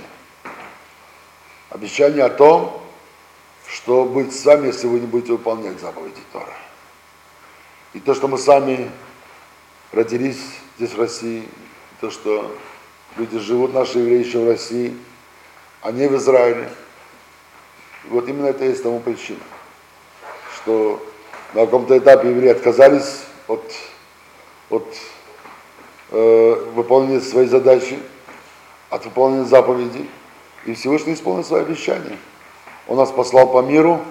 Обещание о том, что будет с вами, если вы не будете выполнять заповеди Тора. И то, что мы сами родились здесь в России, то, что люди живут, наши евреи еще в России, а не в Израиле. Вот именно это и есть тому причина что на каком-то этапе евреи отказались от, от э, выполнения своей задачи, от выполнения заповедей, и Всевышний исполнил свои обещания. Он нас послал по миру,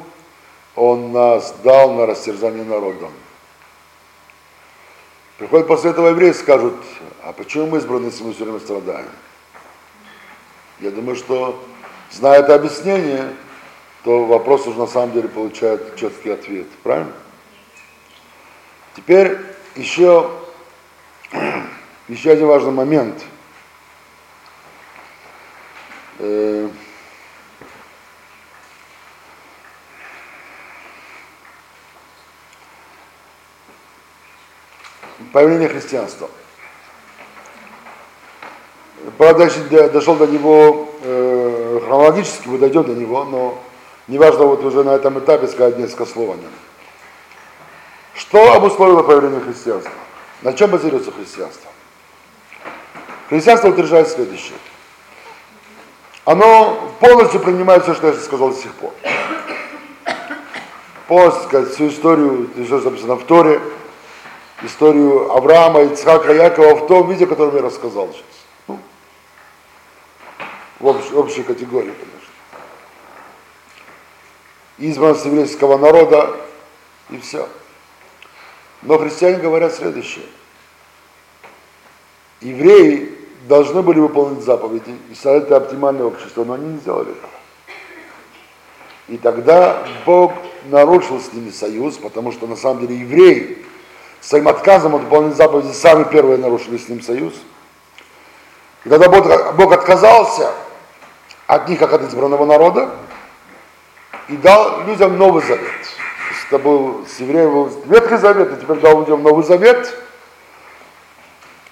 он нас дал на растерзание народом. Приходят после этого евреи и скажут, а почему мы избраны, если мы все время страдаем? Я думаю, что, зная это объяснение, то вопрос уже на самом деле получает четкий ответ. Правильно? Теперь еще, еще один важный момент. Появление христианства. Правда, дошел до него э, хронологически мы дойдем до него, но неважно вот уже на этом этапе сказать несколько слов о нем. Что обусловило появление христианства? На чем базируется христианство? Христианство утверждает следующее. Оно полностью принимает все, что я сказал до сих пор. Полностью сказать, всю историю, что записано в Торе, историю Авраама, Ицхака, Якова в том виде, котором я рассказал сейчас. Ну, в общей, общей категории, конечно. Избранность еврейского народа и все. Но христиане говорят следующее. Евреи должны были выполнить заповеди и создать оптимальное общество, но они не сделали этого. И тогда Бог нарушил с ними союз, потому что на самом деле евреи своим отказом от выполнения заповеди сами первые нарушили с ним союз. Когда Бог, отказался от них, как от избранного народа, и дал людям Новый Завет. То есть это был с евреем был Ветхий Завет, и теперь дал людям Новый Завет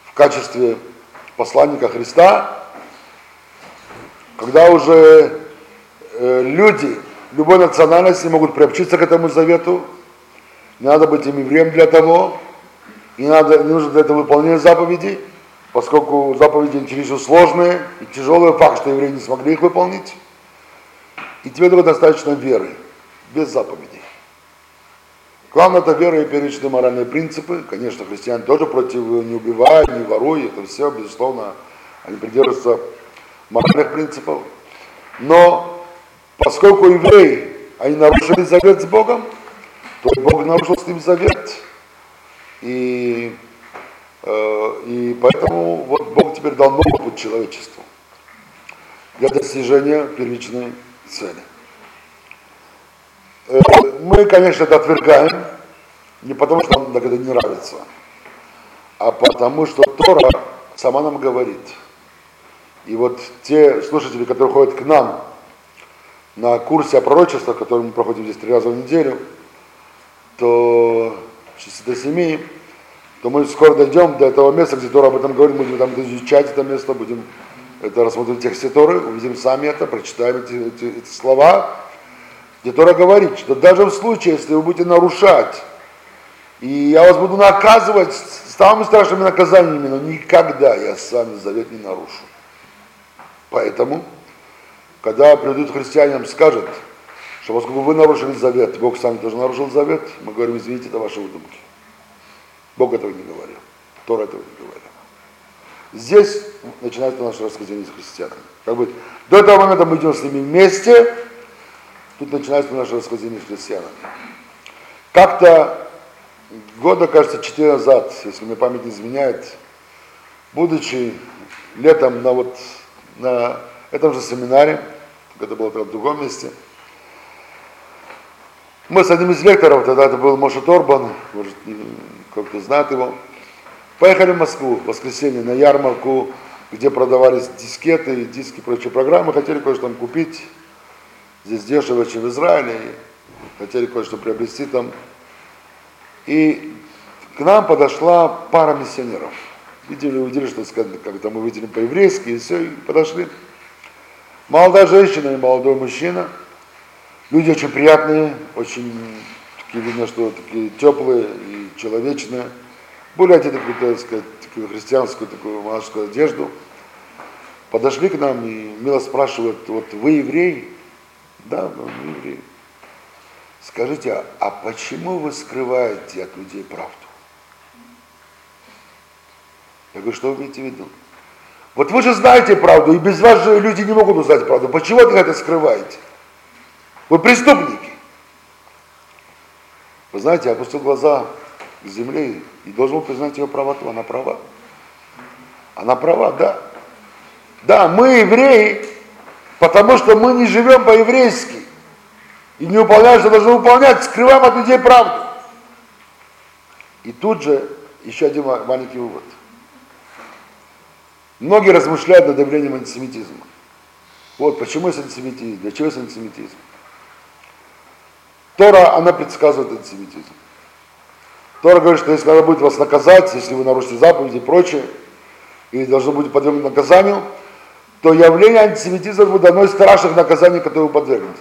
в качестве посланника Христа, когда уже э, люди любой национальности могут приобщиться к этому завету, надо быть им евреем для того, не, надо, не нужно для этого выполнение заповедей, поскольку заповеди чересчур сложные и тяжелые, факт, что евреи не смогли их выполнить. И тебе этого достаточно веры, без заповедей. Главное это вера и первичные моральные принципы. Конечно, христиане тоже против не убивай, не воруй, это все, безусловно, они придерживаются моральных принципов. Но поскольку евреи, они нарушили завет с Богом, то Бог нарушил с ним завет. И, э, и поэтому вот Бог теперь дал новый путь человечеству для достижения первичной цели. Э, мы, конечно, это отвергаем, не потому что нам это не нравится, а потому что Тора сама нам говорит. И вот те слушатели, которые ходят к нам на курсе о пророчествах, который мы проходим здесь три раза в неделю, то 6 до 7, то мы скоро дойдем до этого места, где Тора об этом говорит, будем там изучать это место, будем это рассмотреть в тексте Торы, увидим сами это, прочитаем эти, эти, эти слова, где Тора говорит, что даже в случае, если вы будете нарушать, и я вас буду наказывать самыми страшными наказаниями, но никогда я с вами завет не нарушу. Поэтому, когда придут христианам, скажут, что поскольку вы нарушили завет, Бог сам тоже нарушил завет, мы говорим, извините, это ваши выдумки. Бог этого не говорил, Тора этого не говорил. Здесь начинается наше расхождение с христианами. Как бы до этого момента мы идем с ними вместе, Тут начинается наше расхождение с христианами. Как-то года, кажется, четыре назад, если мне память не изменяет, будучи летом на вот на этом же семинаре, это было в другом месте, мы с одним из лекторов, тогда это был Моша Торбан, может, кто-то знает его, поехали в Москву в воскресенье на ярмарку, где продавались дискеты, диски и прочие программы, хотели кое-что там купить, здесь дешево, чем в Израиле, и хотели кое-что приобрести там. И к нам подошла пара миссионеров. Видели, увидели, что когда мы видели по-еврейски, и все, и подошли. Молодая женщина и молодой мужчина. Люди очень приятные, очень такие, видно, что такие теплые и человечные. Были одеты, так сказать, такую христианскую, такую монашескую одежду. Подошли к нам и мило спрашивают, вот вы еврей? Да, мы евреи. Скажите, а, почему вы скрываете от людей правду? Я говорю, что вы имеете в виду? Вот вы же знаете правду, и без вас же люди не могут узнать правду. Почему вы это скрываете? Вы преступники. Вы знаете, я опустил глаза к земле и должен признать ее правоту. Она права. Она права, да. Да, мы евреи, Потому что мы не живем по-еврейски. И не выполняем, что должны выполнять, скрываем от людей правду. И тут же еще один маленький вывод. Многие размышляют над давлением антисемитизма. Вот почему есть антисемитизм, для чего есть антисемитизм. Тора, она предсказывает антисемитизм. Тора говорит, что если надо будет вас наказать, если вы нарушите заповеди и прочее, и должны быть подвергнуты наказанию, то явление антисемитизма будет одно из страшных наказаний, которые вы подвергнетесь.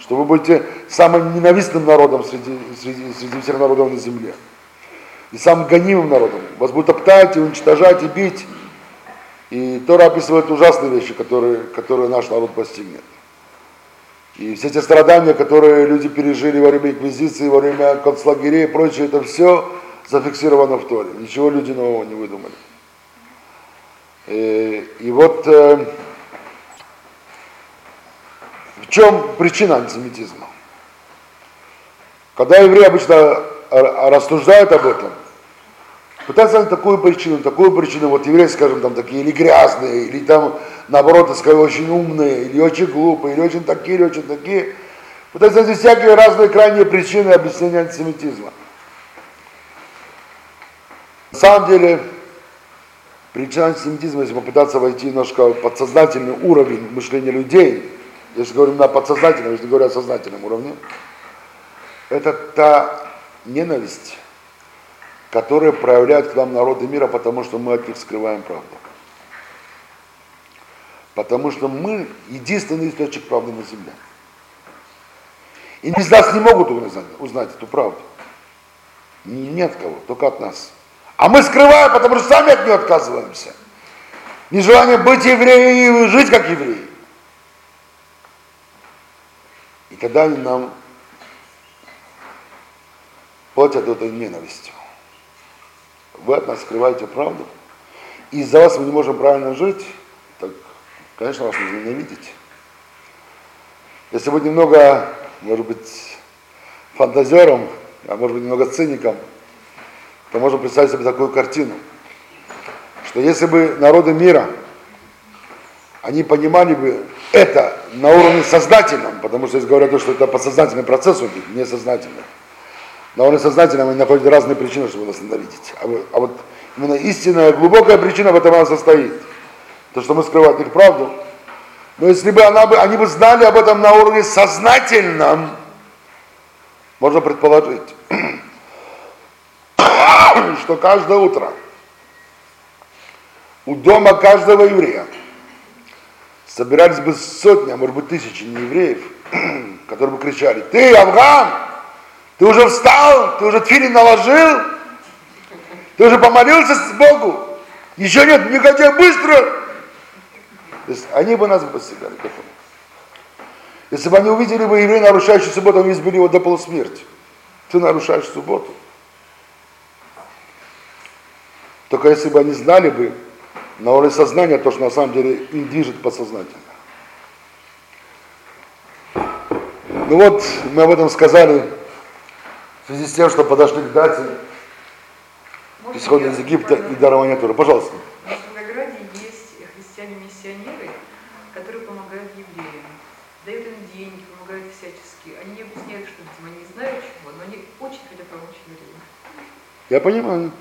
Что вы будете самым ненавистным народом среди, среди, среди всех народов на земле. И самым гонимым народом. Вас будут оптать и уничтожать и бить. И Тора описывает ужасные вещи, которые, которые наш народ постигнет. И все те страдания, которые люди пережили во время инквизиции, во время концлагерей и прочее, это все зафиксировано в Торе. Ничего люди нового не выдумали. И, и вот э, в чем причина антисемитизма? Когда евреи обычно рассуждают об этом, пытаются найти такую причину, такую причину, вот евреи, скажем, там такие или грязные, или там, наоборот, сказать, очень умные, или очень глупые, или очень такие, или очень такие. Пытаются найти всякие разные крайние причины объяснения антисемитизма. На самом деле, причина антисемитизма, если попытаться войти немножко в подсознательный уровень мышления людей, если говорим на подсознательном, если говорю о сознательном уровне, это та ненависть, которая проявляют к нам народы мира, потому что мы от них скрываем правду. Потому что мы единственный источник правды на земле. И из нас не могут узнать, узнать эту правду. Нет кого, только от нас. А мы скрываем, потому что сами от нее отказываемся. Нежелание быть евреем и жить как евреи. И тогда они нам платят этой ненавистью. Вы от нас скрываете правду. И из-за вас мы не можем правильно жить, так, конечно, вас нужно ненавидеть. Если быть немного, может быть, фантазером, а может быть, немного циником, то можно представить себе такую картину, что если бы народы мира, они понимали бы это на уровне сознательном, потому что здесь говорят, что это подсознательный процесс у них, несознательный. На уровне сознательном они находят разные причины, чтобы нас ненавидеть. А, вот, а вот именно истинная, глубокая причина в этом она состоит. То, что мы скрываем их правду. Но если бы, она бы они бы знали об этом на уровне сознательном, можно предположить, что каждое утро у дома каждого еврея собирались бы сотни, а может быть тысячи неевреев, которые бы кричали, ты, Афган, ты уже встал, ты уже тфилин наложил, ты уже помолился с Богу, еще нет, не хотел быстро. То есть они бы нас бы постигали к этому. Если бы они увидели бы еврея, нарушающий субботу, они избили его до полусмерти. Ты нарушаешь субботу. Только если бы они знали бы, на уровне сознания то, что на самом деле им движет подсознательно. Ну вот, мы об этом сказали в связи с тем, что подошли к дате исхода из Египта и дарования Тура. Пожалуйста. В Волгограде есть христиане-миссионеры, которые помогают евреям, дают им деньги, помогают всячески. Они не объясняют, что они не знают чего, но они очень хотят помочь евреям. Я понимаю.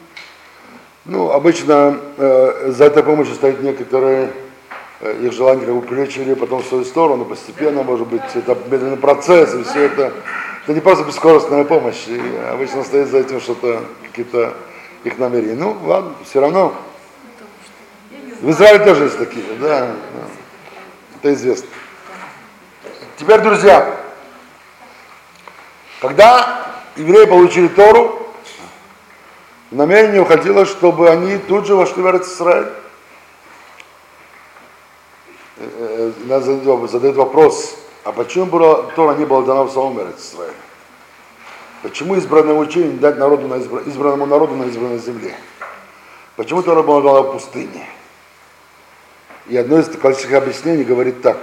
Ну, обычно э, за этой помощью стоят некоторые э, их желание как бы привлечь потом в свою сторону, постепенно, может быть, это медленный процесс, и все это, это не просто бескорыстная помощь, и обычно стоит за этим что-то, какие-то их намерения. Ну, ладно, все равно. В Израиле тоже есть такие, да, это известно. Теперь, друзья, когда евреи получили Тору, намерение уходило, чтобы они тут же вошли в Израиль. Э, э, нас задает вопрос, а почему было, Тора не была дана в самом Израиле? Почему избранное учение не дать народу на избра, избранному народу на избранной земле? Почему Тора была дана в пустыне? И одно из классических объяснений говорит так,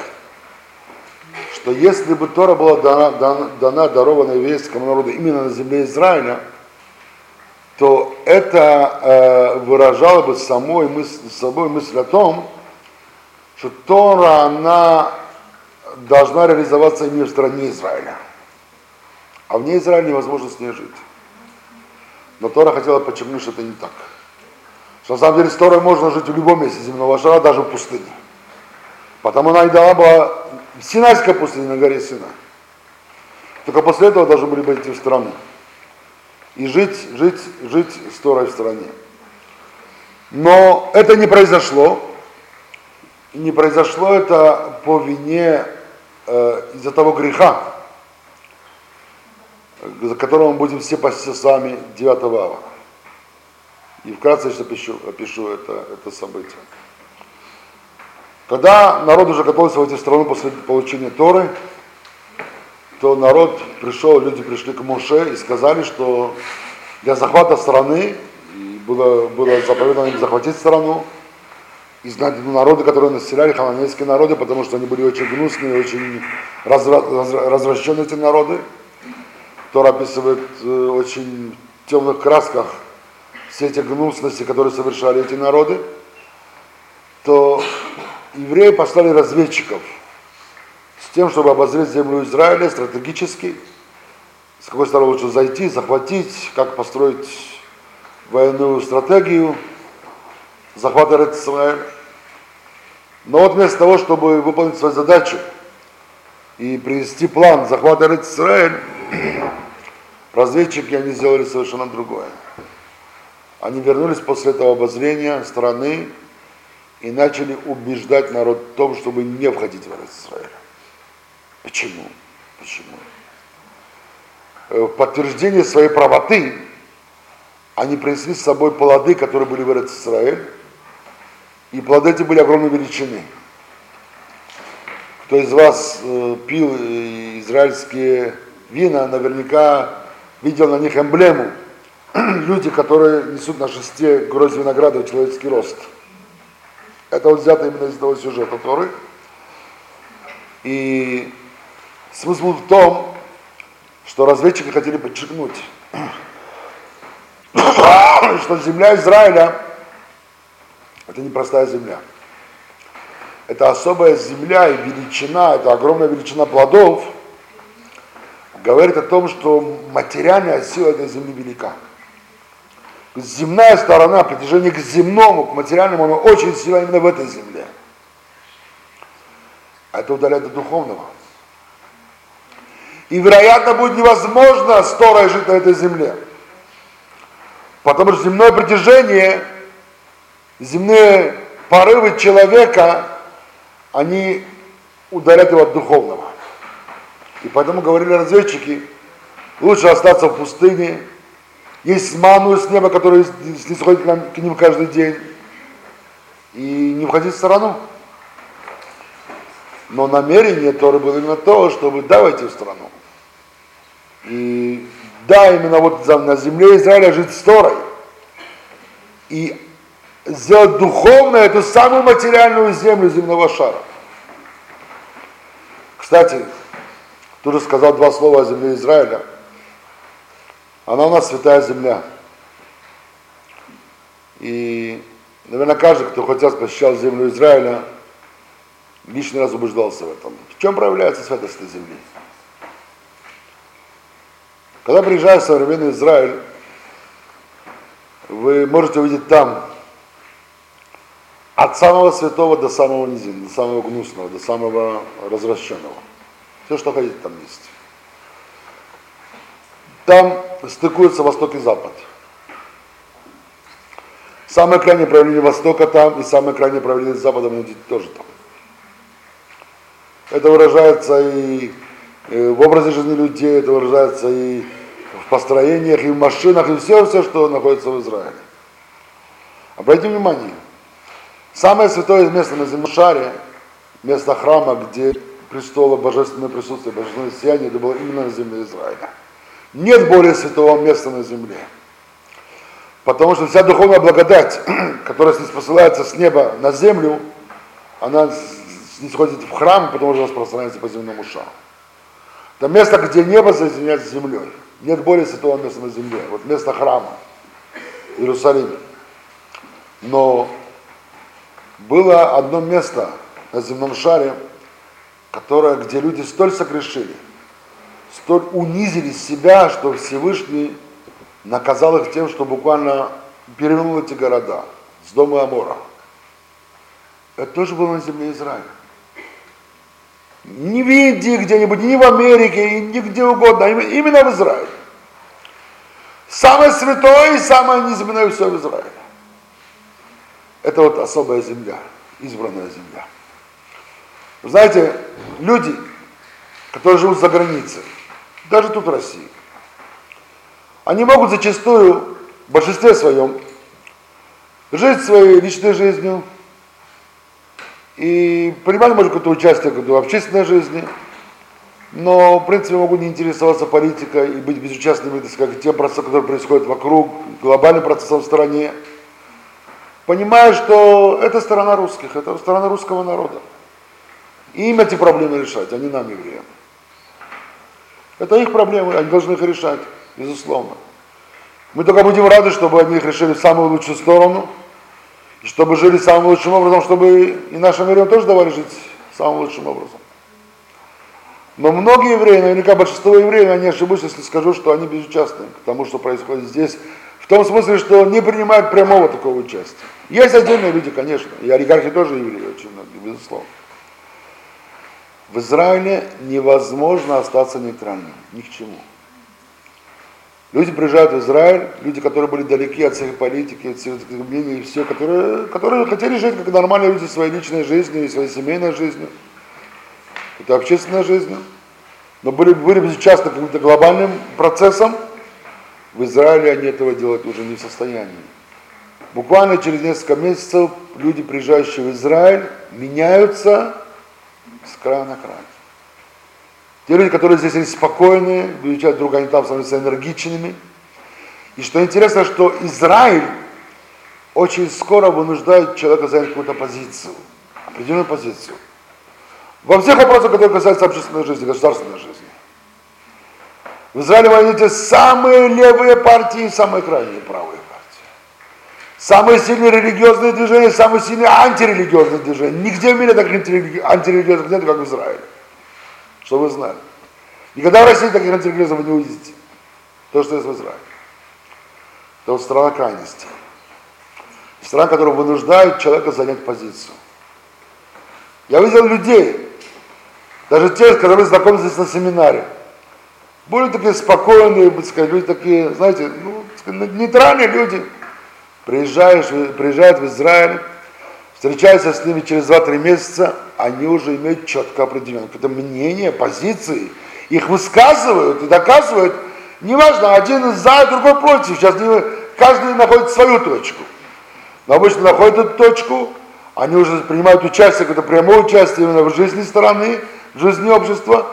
что если бы Тора была дана, дана, дана дарованной еврейскому народу именно на земле Израиля, то это э, выражало бы самой мысль, собой мысль о том, что Тора, она должна реализоваться именно в стране Израиля. А вне Израиля невозможно с ней жить. Но Тора хотела подчеркнуть, что это не так. Что на самом деле с Торой можно жить в любом месте земного шара, даже в пустыне. Потому она и дала была Синайская пустыня на горе Сина. Только после этого должны были быть в страны и жить, жить, жить с Торой в стране. Но это не произошло. И не произошло это по вине э, из-за того греха, за которого мы будем все поститься с вами 9 ава. И вкратце я опишу, опишу это, это событие. Когда народ уже готовился в страну после получения Торы, то народ пришел, люди пришли к Моше и сказали, что для захвата страны, и было, было заповедано им захватить страну, и знать народы, которые населяли, хананейские народы, потому что они были очень гнусные, очень разра, раз, развращенные эти народы. Тора описывает э, очень в темных красках все эти гнусности, которые совершали эти народы, то евреи послали разведчиков с тем, чтобы обозреть землю Израиля стратегически, с какой стороны лучше зайти, захватить, как построить военную стратегию захвата Израиля. Но вот вместо того, чтобы выполнить свою задачу и привести план захвата Израиля, разведчики они сделали совершенно другое. Они вернулись после этого обозрения страны и начали убеждать народ в том, чтобы не входить в Израиль. Почему? Почему? Э, в подтверждение своей правоты они принесли с собой плоды, которые были в Израиль, и плоды эти были огромной величины. Кто из вас э, пил э, израильские вина, наверняка видел на них эмблему – люди, которые несут на шесте гроздь винограда в человеческий рост. Это вот взято именно из того сюжета Торы. И смысл в том, что разведчики хотели подчеркнуть, что земля Израиля это не простая земля. Это особая земля и величина, это огромная величина плодов, говорит о том, что материальная сила этой земли велика земная сторона, притяжение к земному, к материальному, оно очень сильно именно в этой земле. А это удаляет от духовного. И, вероятно, будет невозможно сто жить на этой земле. Потому что земное притяжение, земные порывы человека, они удаляют его от духовного. И поэтому говорили разведчики, лучше остаться в пустыне, есть ману с неба, которая снисходит к, к ним каждый день. И не входить в страну. Но намерение Торы было именно то, чтобы да, войти в страну. И да, именно вот на земле Израиля жить с Торой. И сделать духовно эту самую материальную землю земного шара. Кстати, тут же сказал два слова о земле Израиля – она у нас святая земля. И, наверное, каждый, кто хоть раз посещал землю Израиля, лишний раз убеждался в этом. В чем проявляется святость этой земли? Когда приезжаешь в современный Израиль, вы можете увидеть там от самого святого до самого низина, до самого гнусного, до самого развращенного. Все, что хотите, там есть. Там стыкуются Восток и Запад. Самое крайнее проявление Востока там, и самое крайнее проявление Запада тоже там. Это выражается и в образе жизни людей, это выражается и в построениях, и в машинах, и все, все, что находится в Израиле. Обратите внимание, самое святое место на земном шаре, место храма, где престола божественное присутствие, божественное сияние, это было именно на земле Израиля. Нет более святого места на земле. Потому что вся духовная благодать, которая посылается с неба на землю, она не сходит в храм, потому что распространяется по земному шару. Это место, где небо соединяется с землей. Нет более святого места на земле. Вот место храма в Иерусалиме. Но было одно место на земном шаре, которое, где люди столь согрешили – столь унизили себя, что Всевышний наказал их тем, что буквально перевернул эти города с дома Амора. Это тоже было на земле Израиля. Не в Индии где-нибудь, не в Америке, не где угодно, а именно в Израиле. Самое святое и самое неземное все в Израиле. Это вот особая земля, избранная земля. Вы знаете, люди, которые живут за границей, даже тут в России, они могут зачастую, в большинстве своем, жить своей личной жизнью и принимать, может, какое-то участие в общественной жизни, но, в принципе, могут не интересоваться политикой и быть безучастными, так сказать, тем процессам, которые происходят вокруг, глобальным процессом в стране, понимая, что это сторона русских, это сторона русского народа. И им эти проблемы решать, а не нам, евреям. Это их проблемы, они должны их решать, безусловно. Мы только будем рады, чтобы они их решили в самую лучшую сторону, чтобы жили самым лучшим образом, чтобы и нашим евреям тоже давали жить самым лучшим образом. Но многие евреи, наверняка большинство евреев, я не ошибусь, если скажу, что они безучастны к тому, что происходит здесь, том смысле, что не принимают прямого такого участия. Есть отдельные люди, конечно, и олигархи тоже евреи, очень многие, безусловно. В Израиле невозможно остаться нейтральным, ни к чему. Люди приезжают в Израиль, люди, которые были далеки от всех политики, от всех мнений и все, которые, которые хотели жить как нормальные люди своей личной жизнью и своей семейной жизнью, это общественной жизнью, но были, были безучастны каким-то глобальным процессом, в Израиле они этого делать уже не в состоянии. Буквально через несколько месяцев люди, приезжающие в Израиль, меняются с края на край. Те люди, которые здесь они спокойные, выезжают друг, они там становятся энергичными. И что интересно, что Израиль очень скоро вынуждает человека занять какую-то позицию, определенную позицию. Во всех вопросах, которые касаются общественной жизни, государственной жизни. В Израиле найдете самые левые партии и самые крайние правые партии. Самые сильные религиозные движения, самые сильные антирелигиозные движения. Нигде в мире таких антирелигиозных нет, как в Израиле. Что вы знали. Никогда в России таких антирелигиозов вы не увидите. То, что есть в Израиле. Это вот страна крайности. Страна, которая вынуждает человека занять позицию. Я видел людей, даже те, которые знакомились на семинаре, были такие спокойные, сказать, люди такие, знаете, ну, нейтральные люди. Приезжаешь, приезжают в Израиль, встречаются с ними через 2-3 месяца, они уже имеют четко определенное это мнение, позиции, их высказывают и доказывают, неважно, один за, другой против, сейчас каждый находит свою точку. Но обычно находят эту точку, они уже принимают участие, какое-то прямое участие именно в жизни страны, в жизни общества,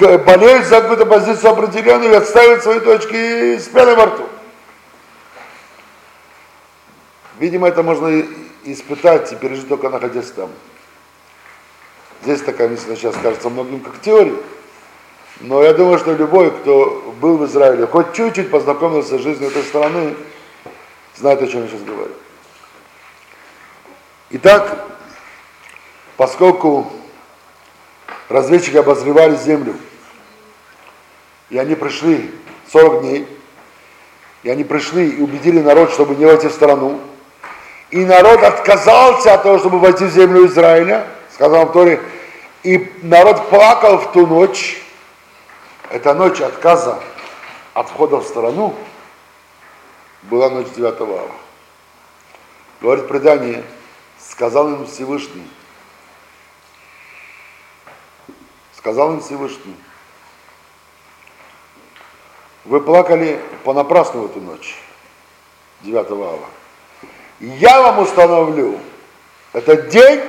болеют за какую-то позицию определенную и отставят свои точки с пеной во рту. Видимо, это можно испытать и пережить только находясь там. Здесь такая мысль сейчас кажется многим как теория. Но я думаю, что любой, кто был в Израиле, хоть чуть-чуть познакомился с жизнью этой страны, знает, о чем я сейчас говорю. Итак, поскольку разведчики обозревали землю, и они пришли 40 дней, и они пришли и убедили народ, чтобы не войти в страну, и народ отказался от того, чтобы войти в землю Израиля, сказал Торе, и народ плакал в ту ночь, эта ночь отказа от входа в страну была ночь 9 ава. Говорит предание, сказал им Всевышний, сказал им Всевышний, вы плакали понапрасну в эту ночь, 9 ава я вам установлю этот день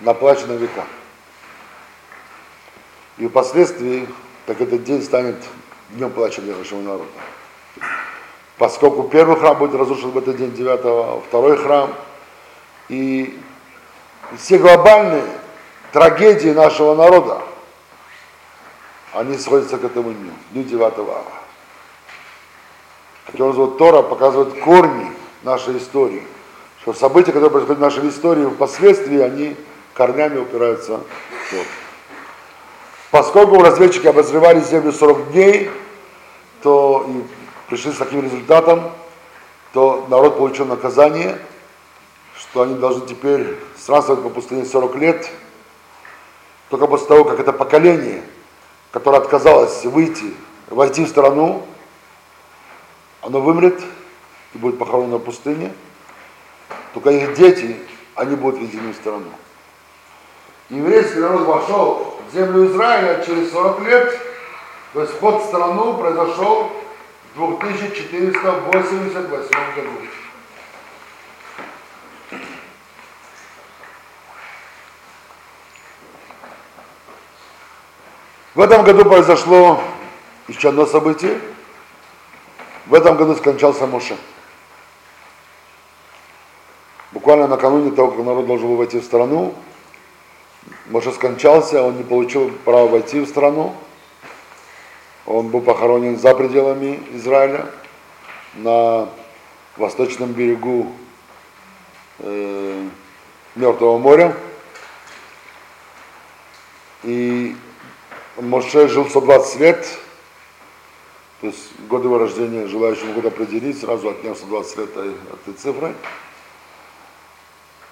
на плач на века. И впоследствии, так этот день станет днем плача для нашего народа. Поскольку первый храм будет разрушен в этот день 9 второй храм, и все глобальные трагедии нашего народа, они сходятся к этому дню, дню 9 ава. Таким образом, Тора показывает корни нашей истории. Что события, которые происходят в нашей истории, впоследствии они корнями упираются в тот. Поскольку разведчики обозревали землю 40 дней, то и пришли с таким результатом, то народ получил наказание, что они должны теперь странствовать по пустыне 40 лет, только после того, как это поколение, которое отказалось выйти, войти в страну, оно вымрет, и будет похоронена в пустыне, только их дети, они будут введены в страну. еврейский народ вошел в землю Израиля через 40 лет, то есть вход в страну произошел в 2488 году. В этом году произошло еще одно событие. В этом году скончался Моше. Буквально накануне того, как народ должен был войти в страну, Моше скончался, он не получил права войти в страну. Он был похоронен за пределами Израиля, на восточном берегу э, Мертвого моря. И Моше жил 120 лет, то есть годы его рождения желающим могут определить, сразу отняв 120 лет этой цифры.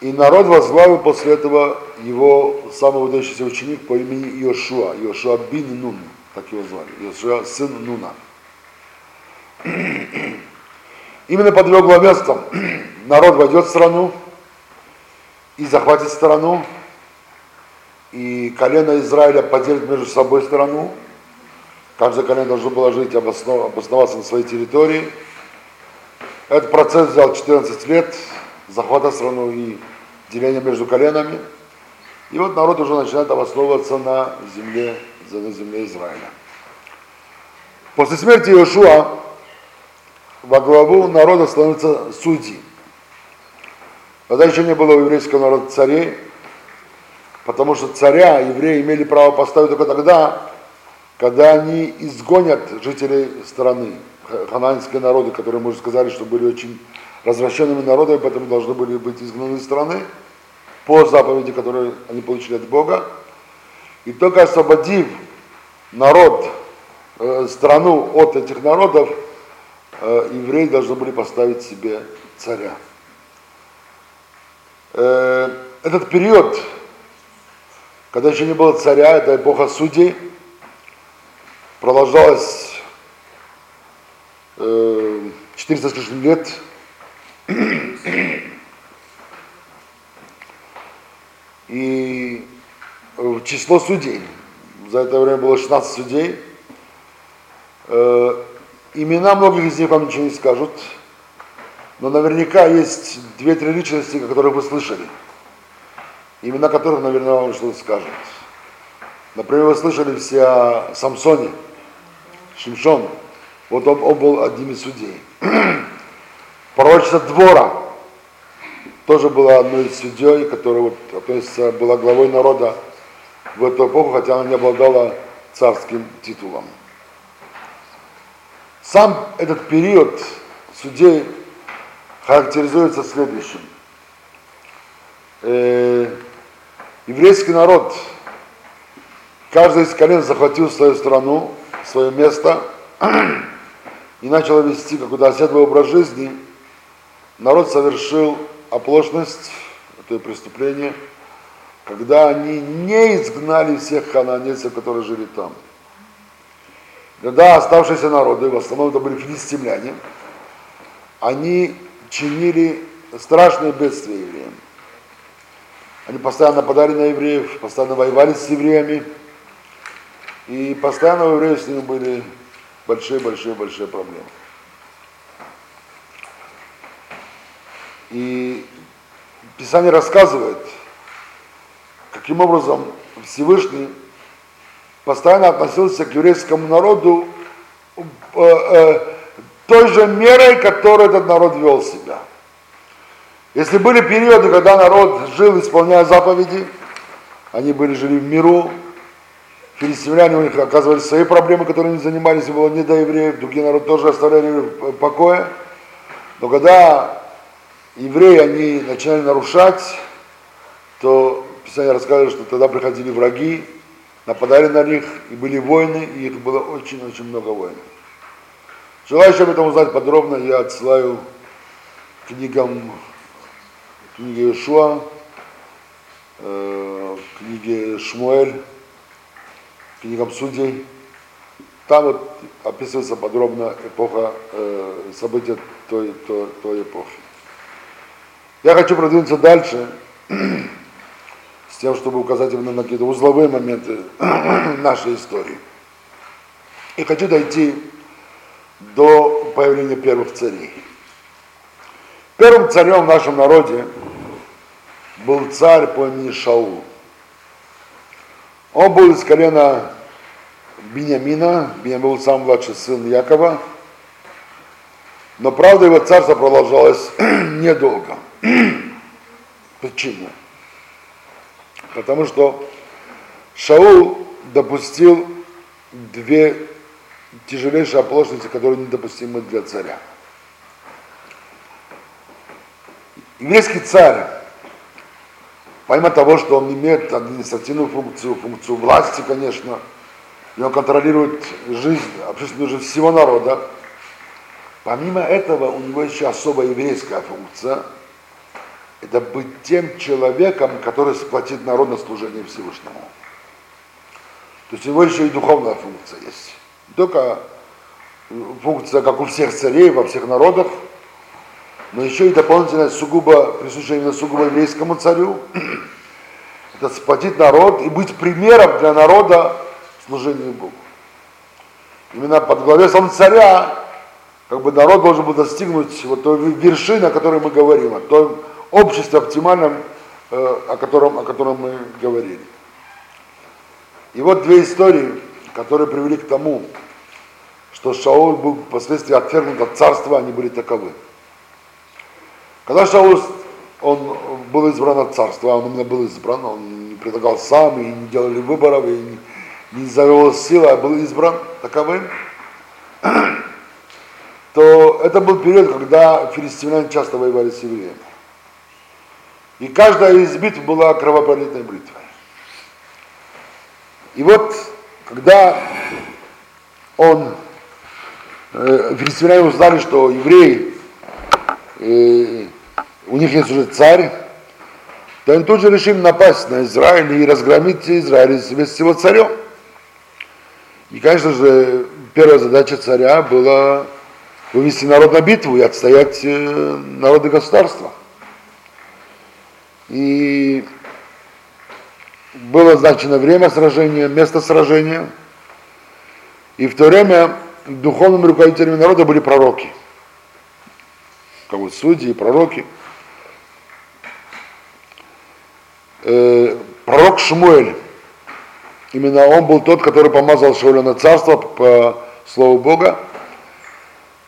И народ возглавил после этого его самый выдающийся ученик по имени Иошуа, Иошуа бин Нун, так его звали, Иошуа сын Нуна. Именно под его главенством народ войдет в страну и захватит страну, и колено Израиля поделит между собой страну. Каждое колено должно было жить, обосноваться на своей территории. Этот процесс взял 14 лет, захвата страну и деления между коленами. И вот народ уже начинает обосновываться на земле, на земле Израиля. После смерти Иошуа во главу народа становятся судьи. Тогда еще не было у еврейского народа царей, Потому что царя евреи имели право поставить только тогда, когда они изгонят жителей страны, хананские народы, которые, мы уже сказали, что были очень развращенными народами, поэтому должны были быть изгнаны из страны по заповеди, которые они получили от Бога. И только освободив народ, э, страну от этих народов, э, евреи должны были поставить себе царя. Э, этот период когда еще не было царя, это эпоха судей, продолжалась э, 400 с лишним лет. И число судей, за это время было 16 судей, э, имена многих из них вам ничего не скажут, но наверняка есть две-три личности, которые вы слышали – имена которых, наверное, вам что-то скажут. Например, вы слышали все о Самсоне, Шимшон. Вот он, он был одним из судей. Пророчество Двора тоже была одной из судей, которая вот, относится, была главой народа в эту эпоху, хотя она не обладала царским титулом. Сам этот период судей характеризуется следующим. Еврейский народ, каждый из колен захватил свою страну, свое место и начал вести какой-то оседлый образ жизни, народ совершил оплошность, это преступление, когда они не изгнали всех хананейцев, которые жили там. Когда оставшиеся народы, в основном это были филистимляне, они чинили страшные бедствия евреям. Они постоянно нападали на евреев, постоянно воевали с евреями. И постоянно у евреев с ними были большие-большие-большие проблемы. И Писание рассказывает, каким образом Всевышний постоянно относился к еврейскому народу э, э, той же мерой, которой этот народ вел себя – если были периоды, когда народ жил, исполняя заповеди, они были, жили в миру, филистимляне у них оказывали свои проблемы, которыми они занимались, и было не до евреев, другие народы тоже оставляли в покое. Но когда евреи, они начинали нарушать, то Писание рассказывает, что тогда приходили враги, нападали на них, и были войны, и их было очень-очень много войн. Желающие об этом узнать подробно, я отсылаю книгам книге Ишуа, э, книге Шмуэль, книгам судей. Там вот описывается подробно эпоха, э, события той, той, той эпохи. Я хочу продвинуться дальше. С тем, чтобы указать именно на какие-то узловые моменты нашей истории. И хочу дойти до появления первых царей. Первым царем в нашем народе был царь по имени Шаул. Он был из колена Бениамина, Бениамин был самый младший сын Якова, но правда его царство продолжалось недолго. Почему? Потому что Шаул допустил две тяжелейшие оплошности, которые недопустимы для царя. Еврейский царь, помимо того, что он имеет административную функцию, функцию власти, конечно, и он контролирует жизнь, общественную жизнь всего народа, помимо этого у него еще особая еврейская функция – это быть тем человеком, который сплотит народ на служение Всевышнему. То есть у него еще и духовная функция есть. Не только функция, как у всех царей, во всех народах, но еще и дополнительная, сугубо, присущая именно сугубо еврейскому царю, это сплотить народ и быть примером для народа служения Богу. Именно под главе сам царя, как бы народ должен был достигнуть вот той вершины, о которой мы говорим, о том, обществе оптимальном, э, о котором, о котором мы говорили. И вот две истории, которые привели к тому, что Шаул был впоследствии отвергнут от царства, они были таковы. Когда Шаул он был избран от царства, а он именно был избран, он не предлагал сам, и не делали выборов, и не, не завел силы, а был избран таковым, то это был период, когда филистимляне часто воевали с евреями. И каждая из битв была кровопролитной бритвой. И вот, когда он, э, филистимляне узнали, что евреи, э, у них есть уже царь, то они тут же решили напасть на Израиль и разгромить Израиль вместе с его царем. И, конечно же, первая задача царя была вывести народ на битву и отстоять э, народы государства. И было назначено время сражения, место сражения. И в то время духовными руководителями народа были пророки. Как вот судьи и пророки. Э, пророк Шмуэль, именно он был тот, который помазал Шауля на царство по слову Бога.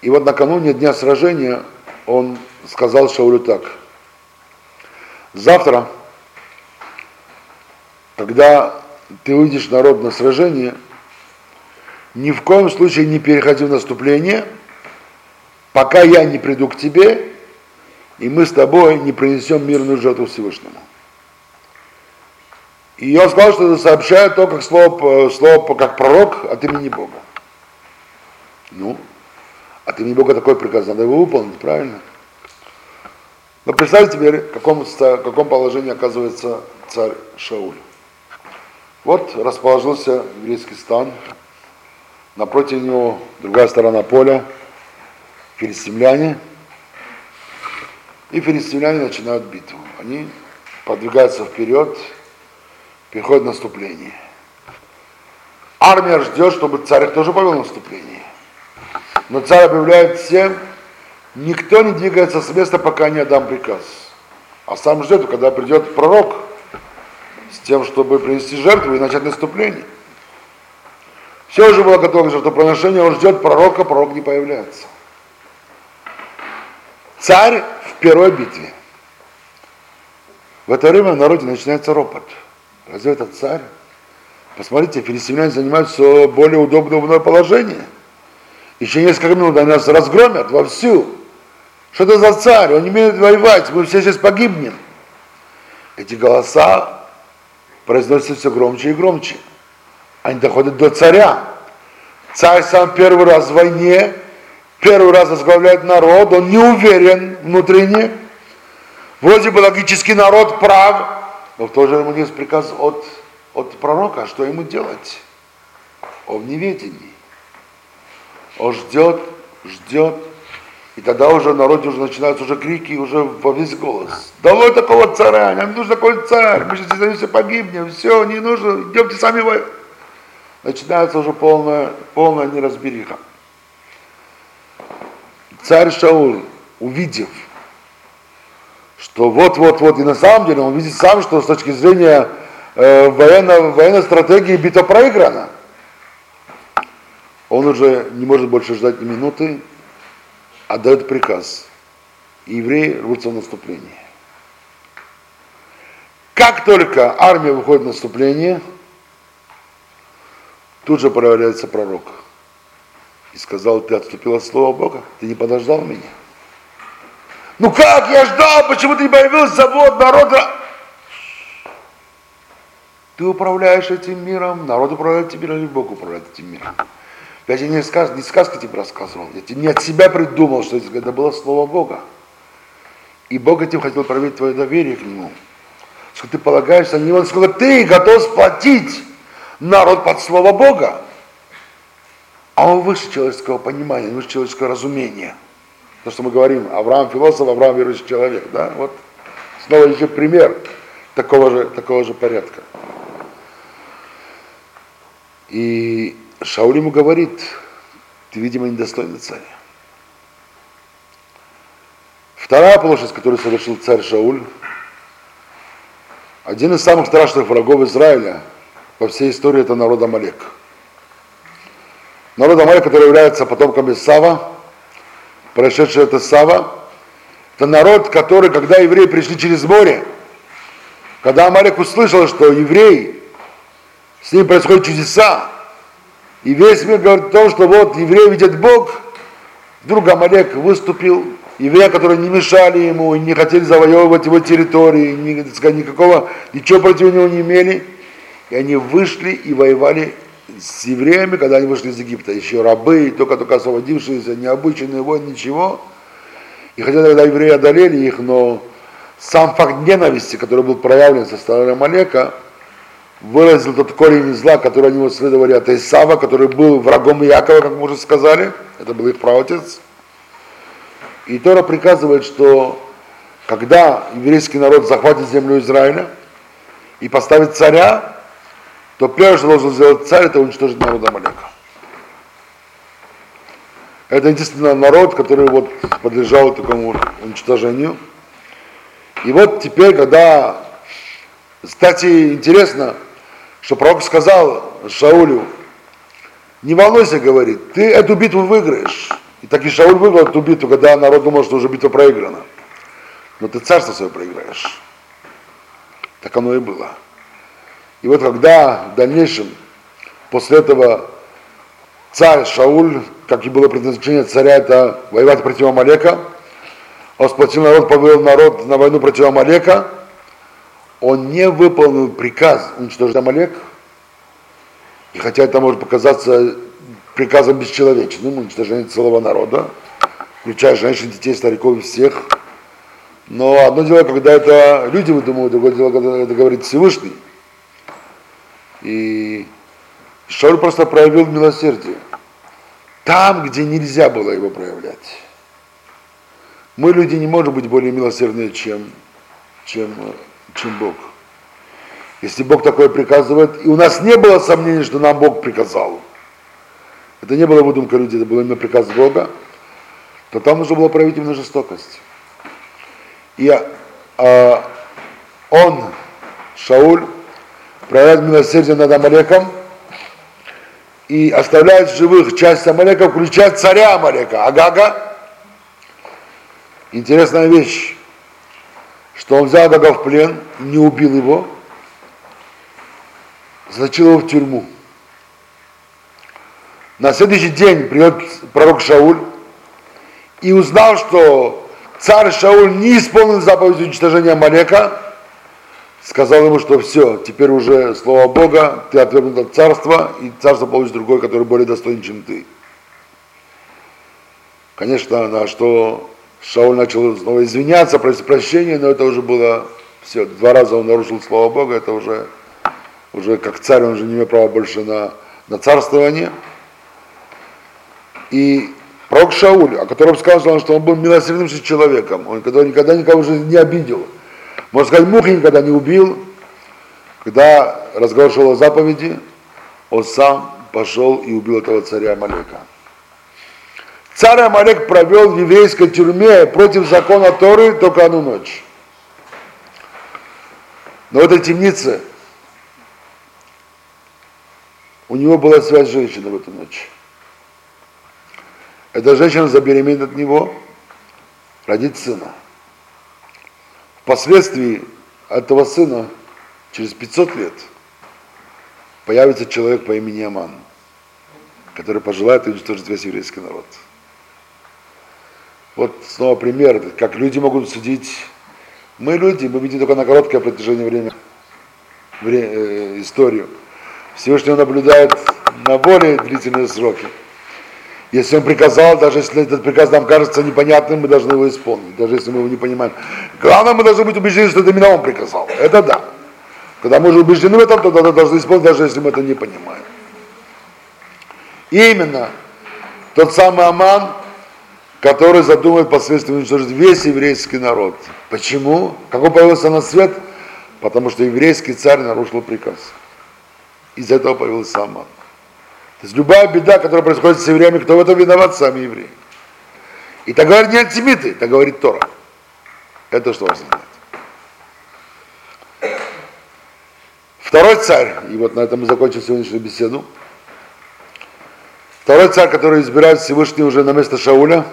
И вот накануне дня сражения он сказал Шаулю так – Завтра, когда ты увидишь народ на сражение, ни в коем случае не переходи в наступление, пока я не приду к тебе, и мы с тобой не принесем мирную жертву Всевышнему. И он сказал, что это сообщает то, как слово, слово как пророк от имени Бога. Ну, от имени Бога такой приказ, надо его выполнить, правильно? Но представьте теперь, в каком, в каком положении оказывается царь Шауль. Вот расположился еврейский стан, напротив него другая сторона поля, филистимляне, и филистимляне начинают битву. Они продвигаются вперед, переходят наступление. Армия ждет, чтобы царь тоже повел наступление. Но царь объявляет всем, Никто не двигается с места, пока не отдам приказ. А сам ждет, когда придет пророк с тем, чтобы принести жертву и начать наступление. Все уже было готово к жертвоприношению, он ждет пророка, пророк не появляется. Царь в первой битве. В это время в народе начинается ропот. Разве это царь? Посмотрите, филистимляне занимают более удобное положение. Еще несколько минут они нас разгромят вовсю. Что это за царь? Он не умеет воевать, мы все сейчас погибнем. Эти голоса произносятся все громче и громче. Они доходят до царя. Царь сам первый раз в войне, первый раз возглавляет народ, он не уверен внутренне. Вроде бы логический народ прав, но в то же время есть приказ от, от пророка, что ему делать. Он в неведении. Он ждет, ждет, И тогда уже в народе уже начинаются уже крики, уже во весь голос. Долой такого царя, нам не нужен такой царь, мы сейчас все погибнем, все, не нужно, идемте сами воевать. Начинается уже полная, полная неразбериха. Царь Шауль, увидев, что вот-вот-вот, и на самом деле он видит сам, что с точки зрения э, военно, военной стратегии битва проиграна. Он уже не может больше ждать ни минуты, отдает приказ. И евреи рвутся в наступление. Как только армия выходит в наступление, тут же проявляется пророк. И сказал, ты отступил от слова Бога, ты не подождал меня. Ну как, я ждал, почему ты не появился, завод народа. Ты управляешь этим миром, народ управляет этим миром, или Бог управляет этим миром. Я тебе не, сказ, не сказка тебе рассказывал, я тебе не от себя придумал, что это было слово Бога. И Бог этим хотел проверить твое доверие к Нему. Что ты полагаешься на Него, сколько ты готов сплотить народ под слово Бога. А он выше человеческого понимания, выше человеческого разумения. То, что мы говорим, Авраам философ, Авраам верующий человек. Да? Вот снова еще пример такого же, такого же порядка. И Шауль ему говорит, ты, видимо, недостойный царь. Вторая оплошность, которую совершил царь Шауль, один из самых страшных врагов Израиля во всей истории это народ Амалек. Народ Амалек, который является потомком Исава, прошедший это Сава, это народ, который, когда евреи пришли через море, когда Амалек услышал, что евреи, с ним происходят чудеса, и весь мир говорит о том, что вот евреи видят Бог, вдруг Амалек выступил, евреи, которые не мешали ему, не хотели завоевывать его территории, ни, сказать, никакого, ничего против него не имели, и они вышли и воевали с евреями, когда они вышли из Египта, еще рабы, только-только освободившиеся, необычные воины, ничего. И хотя тогда евреи одолели их, но сам факт ненависти, который был проявлен со стороны Амалека, выразил тот корень зла, который они следовали от Исава, который был врагом Якова, как мы уже сказали, это был их праотец. И Тора приказывает, что когда еврейский народ захватит землю Израиля и поставит царя, то первое, что должен сделать царь, это уничтожить народ Амалека. Это единственный народ, который вот подлежал такому уничтожению. И вот теперь, когда, кстати, интересно, что пророк сказал Шаулю, не волнуйся, говорит, ты эту битву выиграешь. И так и Шауль выиграл эту битву, когда народ думал, что уже битва проиграна. Но ты царство свое проиграешь. Так оно и было. И вот когда в дальнейшем, после этого царь Шауль, как и было предназначение царя, это воевать против Амалека, он сплотил народ, повел народ на войну против Амалека, он не выполнил приказ уничтожить Амалек, и хотя это может показаться приказом бесчеловечным, уничтожение целого народа, включая женщин, детей, стариков и всех, но одно дело, когда это люди выдумывают, другое дело, когда это говорит Всевышний. И Шауль просто проявил милосердие. Там, где нельзя было его проявлять. Мы, люди, не можем быть более милосердные, чем, чем чем Бог. Если Бог такое приказывает, и у нас не было сомнений, что нам Бог приказал, это не было выдумка людей, это был именно приказ Бога, то там нужно было проявить именно жестокость. И а, он, Шауль, проявляет милосердие над Амалеком и оставляет живых часть Амалека, включая царя Амалека, Агага. Интересная вещь что он взял Гага в плен, не убил его, заточил его в тюрьму. На следующий день придет пророк Шауль и узнал, что царь Шауль не исполнил заповедь уничтожения Малека, сказал ему, что все, теперь уже слово Бога, ты отвергнут от царства, и царство получит другой, который более достоин, чем ты. Конечно, на что Шауль начал снова извиняться, просить прощения, но это уже было все. Два раза он нарушил слово Бога, это уже, уже как царь, он уже не имеет права больше на, на царствование. И Пророк Шауль, о котором сказано, что он был милосердным человеком, он никогда никого жизни не обидел. Мухи никогда не убил. Когда о заповеди, он сам пошел и убил этого царя Амалека. Царь Амалек провел в еврейской тюрьме против закона Торы только одну ночь. Но в этой темнице у него была связь с женщиной в эту ночь. Эта женщина забеременеет от него, родит сына. Впоследствии этого сына, через 500 лет, появится человек по имени Аман, который пожелает уничтожить весь еврейский народ. Вот снова пример, как люди могут судить. Мы люди, мы видим только на короткое протяжение времени вре, э, историю. Всевышний наблюдает на более длительные сроки. Если он приказал, даже если этот приказ нам кажется непонятным, мы должны его исполнить, даже если мы его не понимаем. Главное, мы должны быть убеждены, что это именно он приказал. Это да. Когда мы уже убеждены в этом, то тогда должны исполнить, даже если мы это не понимаем. И именно тот самый Аман, который задумает последствия уничтожить весь еврейский народ. Почему? Как он появился на свет? Потому что еврейский царь нарушил приказ. Из-за этого появился Аман. То есть любая беда, которая происходит с евреями, кто в этом виноват? Сами евреи. И так говорят не антисемиты, так говорит Тора. Это что важно знать. Второй царь, и вот на этом мы закончим сегодняшнюю беседу. Второй царь, который избирает Всевышний уже на место Шауля,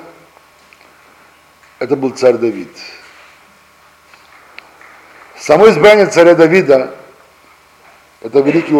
это был царь Давид. Само избрание царя Давида – это великий урок